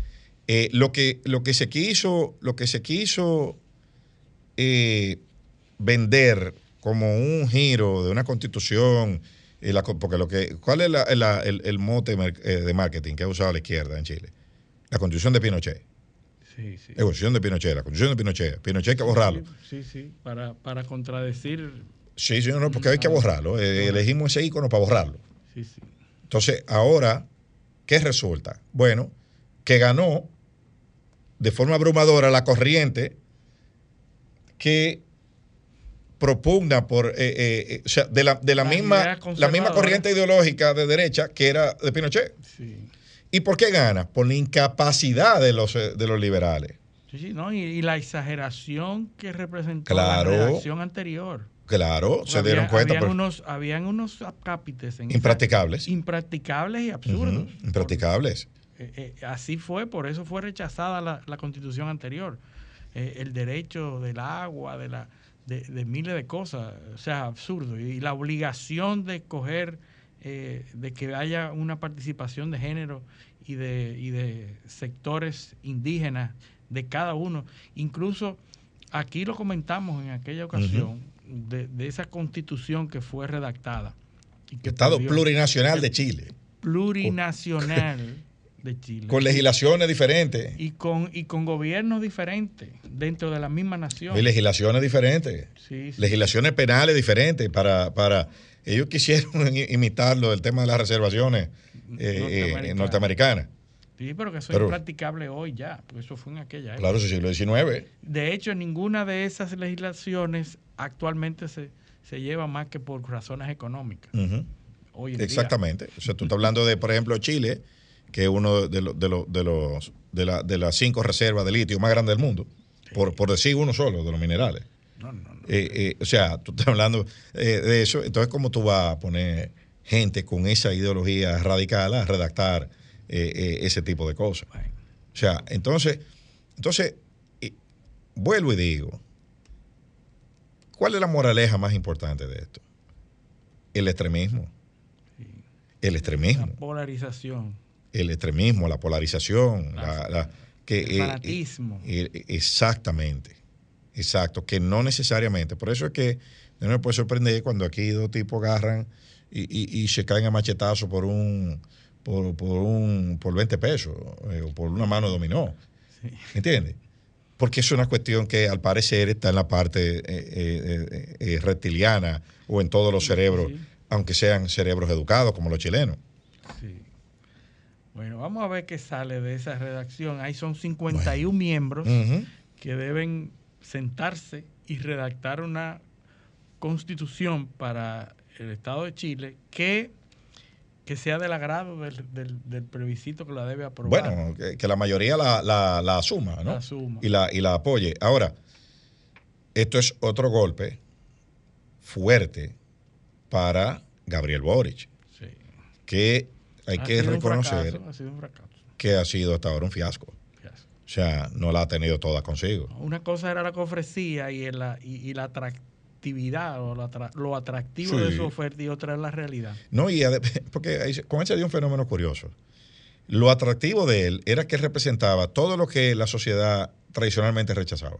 eh, lo, que, lo que se quiso, lo que se quiso eh, vender como un giro de una constitución, co- porque lo que, ¿cuál es la- la- el, el mote eh, de marketing que ha usado la izquierda en Chile? La constitución de Pinochet. Sí, sí. La constitución de Pinochet, la constitución de Pinochet. Pinochet hay que borrarlo. Sí, sí, para, para contradecir. Sí, sí, no, porque hay que borrarlo. Eh, elegimos ese icono para borrarlo. Sí, sí. Entonces, ahora, ¿qué resulta? Bueno, que ganó de forma abrumadora la corriente que propugna por, eh, eh, eh, o sea, de la, de la Las misma, la misma corriente ideológica de derecha que era de Pinochet. Sí. ¿Y por qué gana? Por la incapacidad de los, eh, de los liberales. Sí, sí, ¿no? Y, y la exageración que representó Claro. la redacción anterior. Claro, se Había- dieron cuenta. Habían unos, habían unos cápites en esa- impracticables. impracticables y absurdos. Impracticables. Eh, eh, así fue, por eso fue rechazada la, la constitución anterior. Eh, el derecho del agua, de, la, de, de miles de cosas, o sea, absurdo. Y, la obligación de escoger, eh, de que haya una participación de género y de, y de sectores indígenas de cada uno. Incluso aquí lo comentamos en aquella ocasión, de, de esa constitución que fue redactada. y que Estado perdió- plurinacional de Chile. plurinacional *laughs* de Chile. Con legislaciones diferentes. Y con, y con gobiernos diferentes dentro de la misma nación. Y legislaciones diferentes. Sí, sí. Legislaciones penales diferentes para, para ellos quisieron *laughs* imitar lo del tema de las reservaciones eh, eh, Norteamericanas. norteamericanas. Sí, pero que eso Pero- es impracticable hoy ya, porque eso fue en aquella época. Claro, eso es siglo XIX. De hecho, ninguna de esas legislaciones actualmente se, se lleva más que por razones económicas. Ujú. Hoy en día. Exactamente. O sea, tú estás hablando de, por ejemplo, Chile, que es uno de, los de, los de, los, de, la- de las cinco reservas de litio más grandes del mundo, por, por decir uno solo de los minerales. No, no, no. Eh, eh, o sea, tú estás hablando eh, de eso. Entonces, ¿cómo tú vas a poner gente con esa ideología radical a redactar ese tipo de cosas? O sea, entonces, entonces vuelvo y digo, ¿cuál es la moraleja más importante de esto? El extremismo. El la extremismo. polarización. El extremismo, la polarización, la, la- que, El fanatismo. exactamente. Exacto. Que no necesariamente. Por eso es que no me puede sorprender cuando aquí dos tipos agarran y, y- y se caen a machetazo por un por, por un por 20 pesos eh, o por una mano de dominó. ¿Entiendes? Porque es una cuestión que al parecer está en la parte eh, eh, reptiliana o en todos los cerebros, sí. aunque sean cerebros educados como los chilenos. Sí. Bueno, vamos a ver qué sale de esa redacción. Ahí son 51 miembros Ujú. que deben sentarse y redactar una constitución para el Estado de Chile que, que sea del agrado del, del, del plebiscito que la debe aprobar. Bueno, que, que la mayoría la, la- la asuma, ¿no? La asuma. Y la, y la apoye. Ahora, esto es otro golpe fuerte para Gabriel Boric, Sí. que hay Ha que reconocer fracaso, ha que ha sido hasta ahora un fiasco. O sea, no la ha tenido toda consigo. Una cosa era la que ofrecía y, la, y, y la atractividad o la lo atractivo de su oferta y otra es la realidad. No, y *laughs* porque con él se dio un fenómeno curioso. Lo atractivo de él era que él representaba todo lo que la sociedad tradicionalmente rechazaba.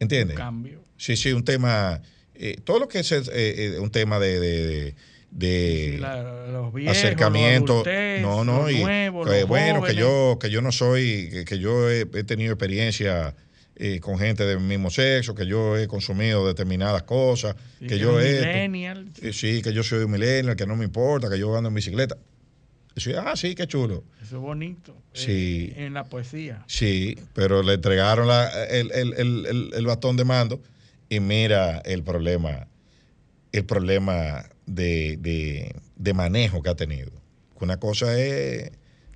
¿Entiendes? Cambio. Sí, sí, un tema, eh, todo lo que es eh, eh, un tema de, de- de- de Sí, la- los viejos, acercamiento. los no, no, los y nuevos, que, los bueno, que yo, que yo no soy, que, que yo he, he tenido experiencia eh, con gente del mismo sexo, que yo he consumido determinadas cosas, Sí, que yo he eh, sí, que yo soy un millennial, que no me importa, que yo ando en bicicleta. Sí, ah, sí, qué chulo. Eso es bonito. Sí. eh, en la poesía. Sí, pero le entregaron la- el, el- el- el- el bastón de mando y mira el problema, el problema de, de- de manejo que ha tenido. Una cosa es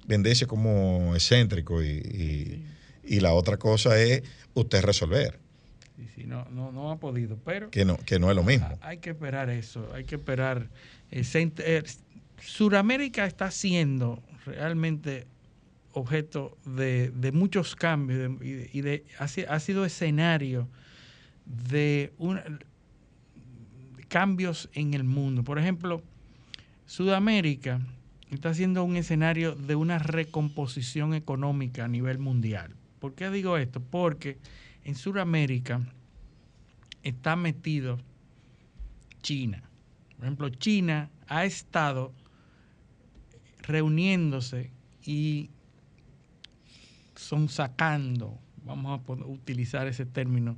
venderse como excéntrico y, y- y la otra cosa es usted resolver, Sí, sí, no, no, no ha podido, pero que no, que no es lo mismo. ha- hay que esperar eso, hay que esperar. eh, eh, Suramérica está siendo realmente objeto de, de muchos cambios de- y de, y de- ha, si- ha sido escenario de una- cambios en el mundo. Por ejemplo, Sudamérica está siendo un escenario de una recomposición económica a nivel mundial. ¿Por qué digo esto? Porque en Sudamérica está metido China. Por ejemplo, China ha estado reuniéndose y son sacando, vamos a utilizar ese término,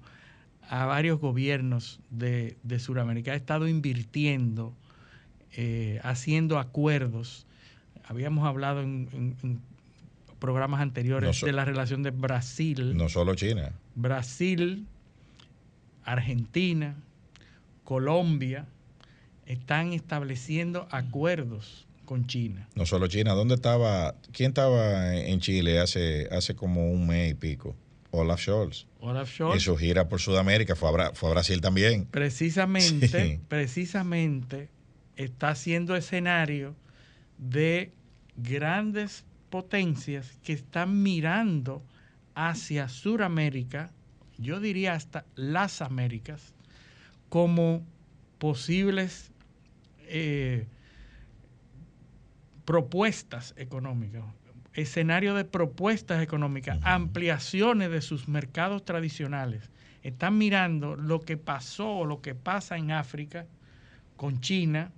a varios gobiernos de, de Sudamérica. Ha estado invirtiendo, eh, haciendo acuerdos. Habíamos hablado en, en- en programas anteriores No de la relación de Brasil. No solo China. Brasil, Argentina, Colombia están estableciendo acuerdos con China. No solo China. ¿Dónde estaba? ¿Quién estaba en Chile hace, hace como un mes y pico? Olaf Scholz. Olaf En su gira por Sudamérica fue a, Bra- fue a Brasil también. precisamente, *laughs* Sí. precisamente está siendo escenario de grandes potencias que están mirando hacia Sudamérica, yo diría hasta las Américas, como posibles eh, propuestas económicas, escenario de propuestas económicas, ampliaciones de sus mercados tradicionales. Están mirando lo que pasó o lo que pasa en África con China,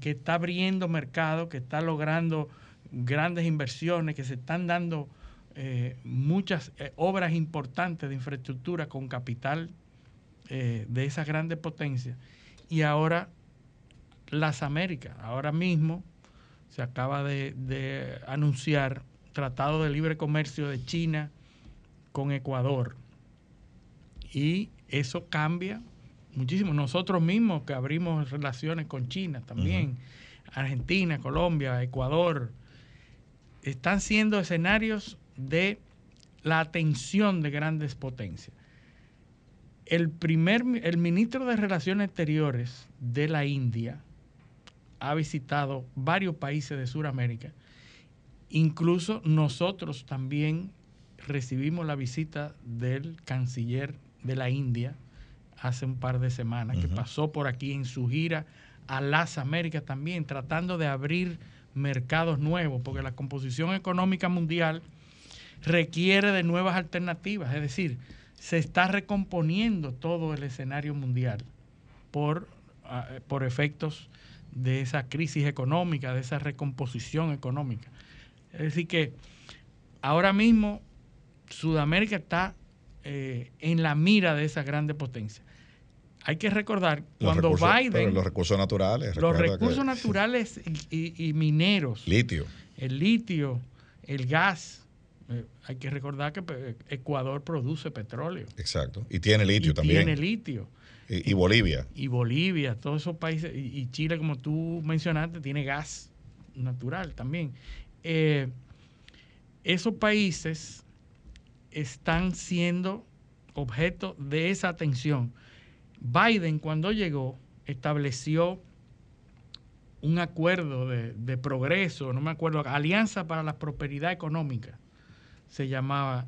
que está abriendo mercado, que está logrando grandes inversiones, que se están dando eh, muchas eh, obras importantes de infraestructura con capital eh, de esas grandes potencias. Y ahora las Américas, ahora mismo se acaba de, de anunciar Tratado de Libre Comercio de China con Ecuador. Y eso cambia muchísimo. Nosotros mismos que abrimos relaciones con China también, Argentina, Colombia, Ecuador, están siendo escenarios de la atención de grandes potencias. El, primer, el ministro de Relaciones Exteriores de la India ha visitado varios países de Sudamérica. Incluso nosotros también recibimos la visita del canciller de la India hace un par de semanas, que pasó por aquí en su gira a las Américas también, tratando de abrir mercados nuevos, porque la composición económica mundial requiere de nuevas alternativas, es decir, se está recomponiendo todo el escenario mundial por, ah, por efectos de esa crisis económica, de esa recomposición económica. Es decir, que ahora mismo Sudamérica está eh, en la mira de esas grandes potencias. Hay que recordar, Los cuando recursos- Biden, los recursos naturales. los recursos que- *laughs* naturales y, y- y mineros, Litio. el litio, el gas, eh, hay que recordar que pe- Ecuador produce petróleo. Exacto. Y tiene litio y también. Tiene litio. y, y Bolivia. Y Bolivia, todos esos países, y, y Chile, como tú mencionaste, tiene gas natural también. Eh, esos países están siendo objeto de esa atención. Biden, cuando llegó, estableció un acuerdo de, progreso, no me acuerdo, Alianza para la Prosperidad Económica, se llamaba,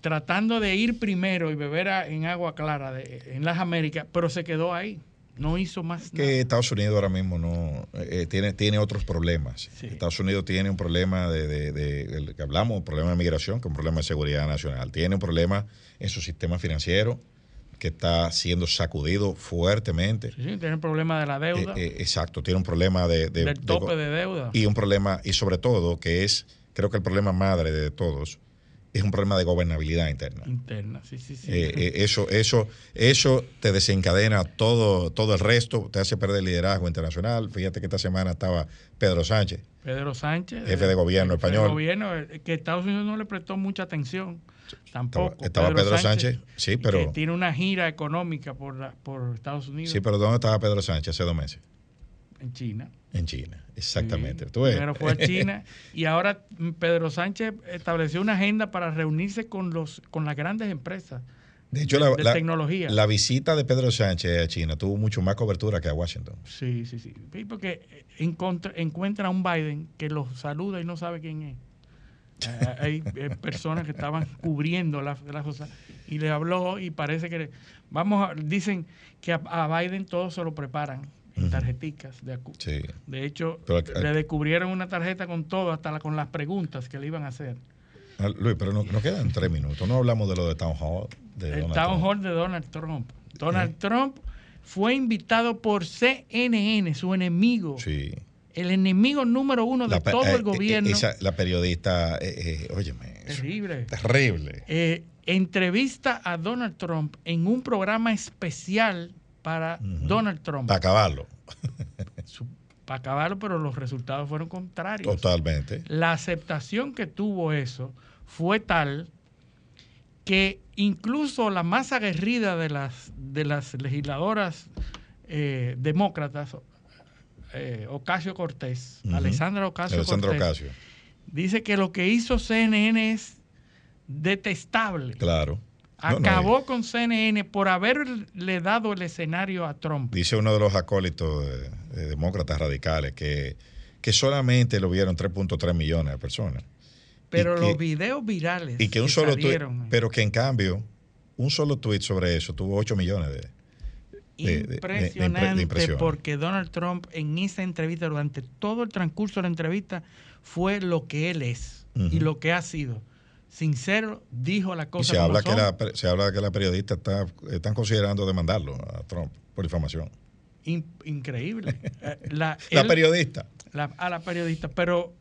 tratando de ir primero y beber en agua clara en las Américas, pero se quedó ahí, no hizo más nada. Que Estados Unidos ahora mismo no eh, tiene, tiene otros problemas. Sí. Estados Unidos tiene un problema de, de- que hablamos, un problema de migración, que es un problema de seguridad nacional. Tiene un problema en su sistema financiero que está siendo sacudido fuertemente. Sí, sí, tiene problema de la deuda, Eh, eh, exacto, tiene un problema de, de- del de- tope de deuda. y un problema, y sobre todo, que es, creo que el problema madre de todos, es un problema de gobernabilidad interna. interna, sí, sí, sí. Eh, eh, eso, eso, eso te desencadena todo, todo el resto, te hace perder liderazgo internacional. Fíjate que esta semana estaba Pedro Sánchez. Pedro Sánchez, Jefe de gobierno jefe español. Gobierno, eh, que Estados Unidos no le prestó mucha atención. Tampoco. Estaba- Pedro Sánchez, sí, pero- Que tiene una gira económica por, la- por Estados Unidos Sí, pero ¿dónde estaba Pedro Sánchez hace dos meses? En China. En China, exactamente. Sí. Primero fue a China *laughs* y ahora Pedro Sánchez estableció una agenda para reunirse con los con las grandes empresas De hecho, la, de la- tecnología. la visita de Pedro Sánchez a China tuvo mucho más cobertura que a Washington. Sí, sí, sí. Porque encontra- encuentra a un Biden que los saluda y no sabe quién es. Eh, *laughs* Hay eh, personas que estaban cubriendo las las cosas y le habló y parece que vamos a, dicen que a, a Biden todo se lo preparan en tarjeticas de acu- Sí. De hecho, eh, le descubrieron una tarjeta con todo, hasta la- con las preguntas que le iban a hacer. Ah, Luis, pero no- nos quedan tres minutos. No hablamos de lo de Town Hall. De El Donald town Trump. hall de Donald Trump. Donald Trump fue invitado por CNN, su enemigo, Sí. el enemigo número uno de La todo eh, el gobierno. eh, esa- la periodista, eh, eh, óyeme, Terrible. terrible. Eh, entrevista a Donald Trump en un programa especial para. Donald Trump. Para acabarlo, *laughs* Para acabarlo, pero los resultados fueron contrarios. totalmente. La aceptación que tuvo eso fue tal que incluso la más aguerrida de las, de las legisladoras eh, demócratas, eh, Ocasio Cortés, Ujú. Alessandra Ocasio Cortés, Ocasio, dice que lo que hizo CNN es detestable. claro. No, no, Acabó con CNN por haberle dado el escenario a Trump. Dice uno de los acólitos de, de demócratas radicales que, que solamente lo vieron 3.3 millones de personas. Pero que- los videos virales Y que un solo tuit, salieron, pero que en cambio, un solo tweet sobre eso tuvo 8 millones de... de- de- de- de impresionante porque Donald Trump en esa entrevista durante todo el transcurso de la entrevista fue lo que él es y lo que ha sido sincero dijo la Y cosa se como habla, que son. la, pe- se habla que la periodista está, están considerando demandarlo a Trump por difamación. In- increíble *laughs* Eh, la, La él- periodista. la- a la periodista pero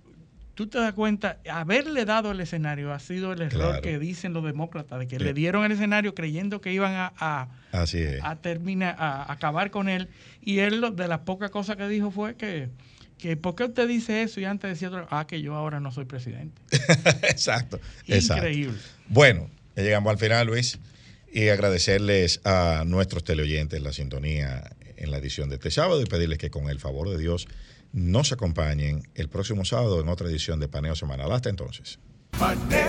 tú te das cuenta, haberle dado el escenario ha sido el error Claro. que dicen los demócratas, de que Sí. le dieron el escenario creyendo que iban a, a, Así es. a terminar, a acabar con él. Y él, de las pocas cosas que dijo fue que, que ¿por qué usted dice eso? Y antes decía otro, ah, que yo ahora no soy presidente. *laughs* exacto, exacto. Increíble. Bueno, ya llegamos al final, Luis, y agradecerles a nuestros teleoyentes la sintonía en la edición de este sábado y pedirles que con el favor de Dios nos acompañen el próximo sábado en otra edición de Paneo Semanal. Hasta entonces. Paneo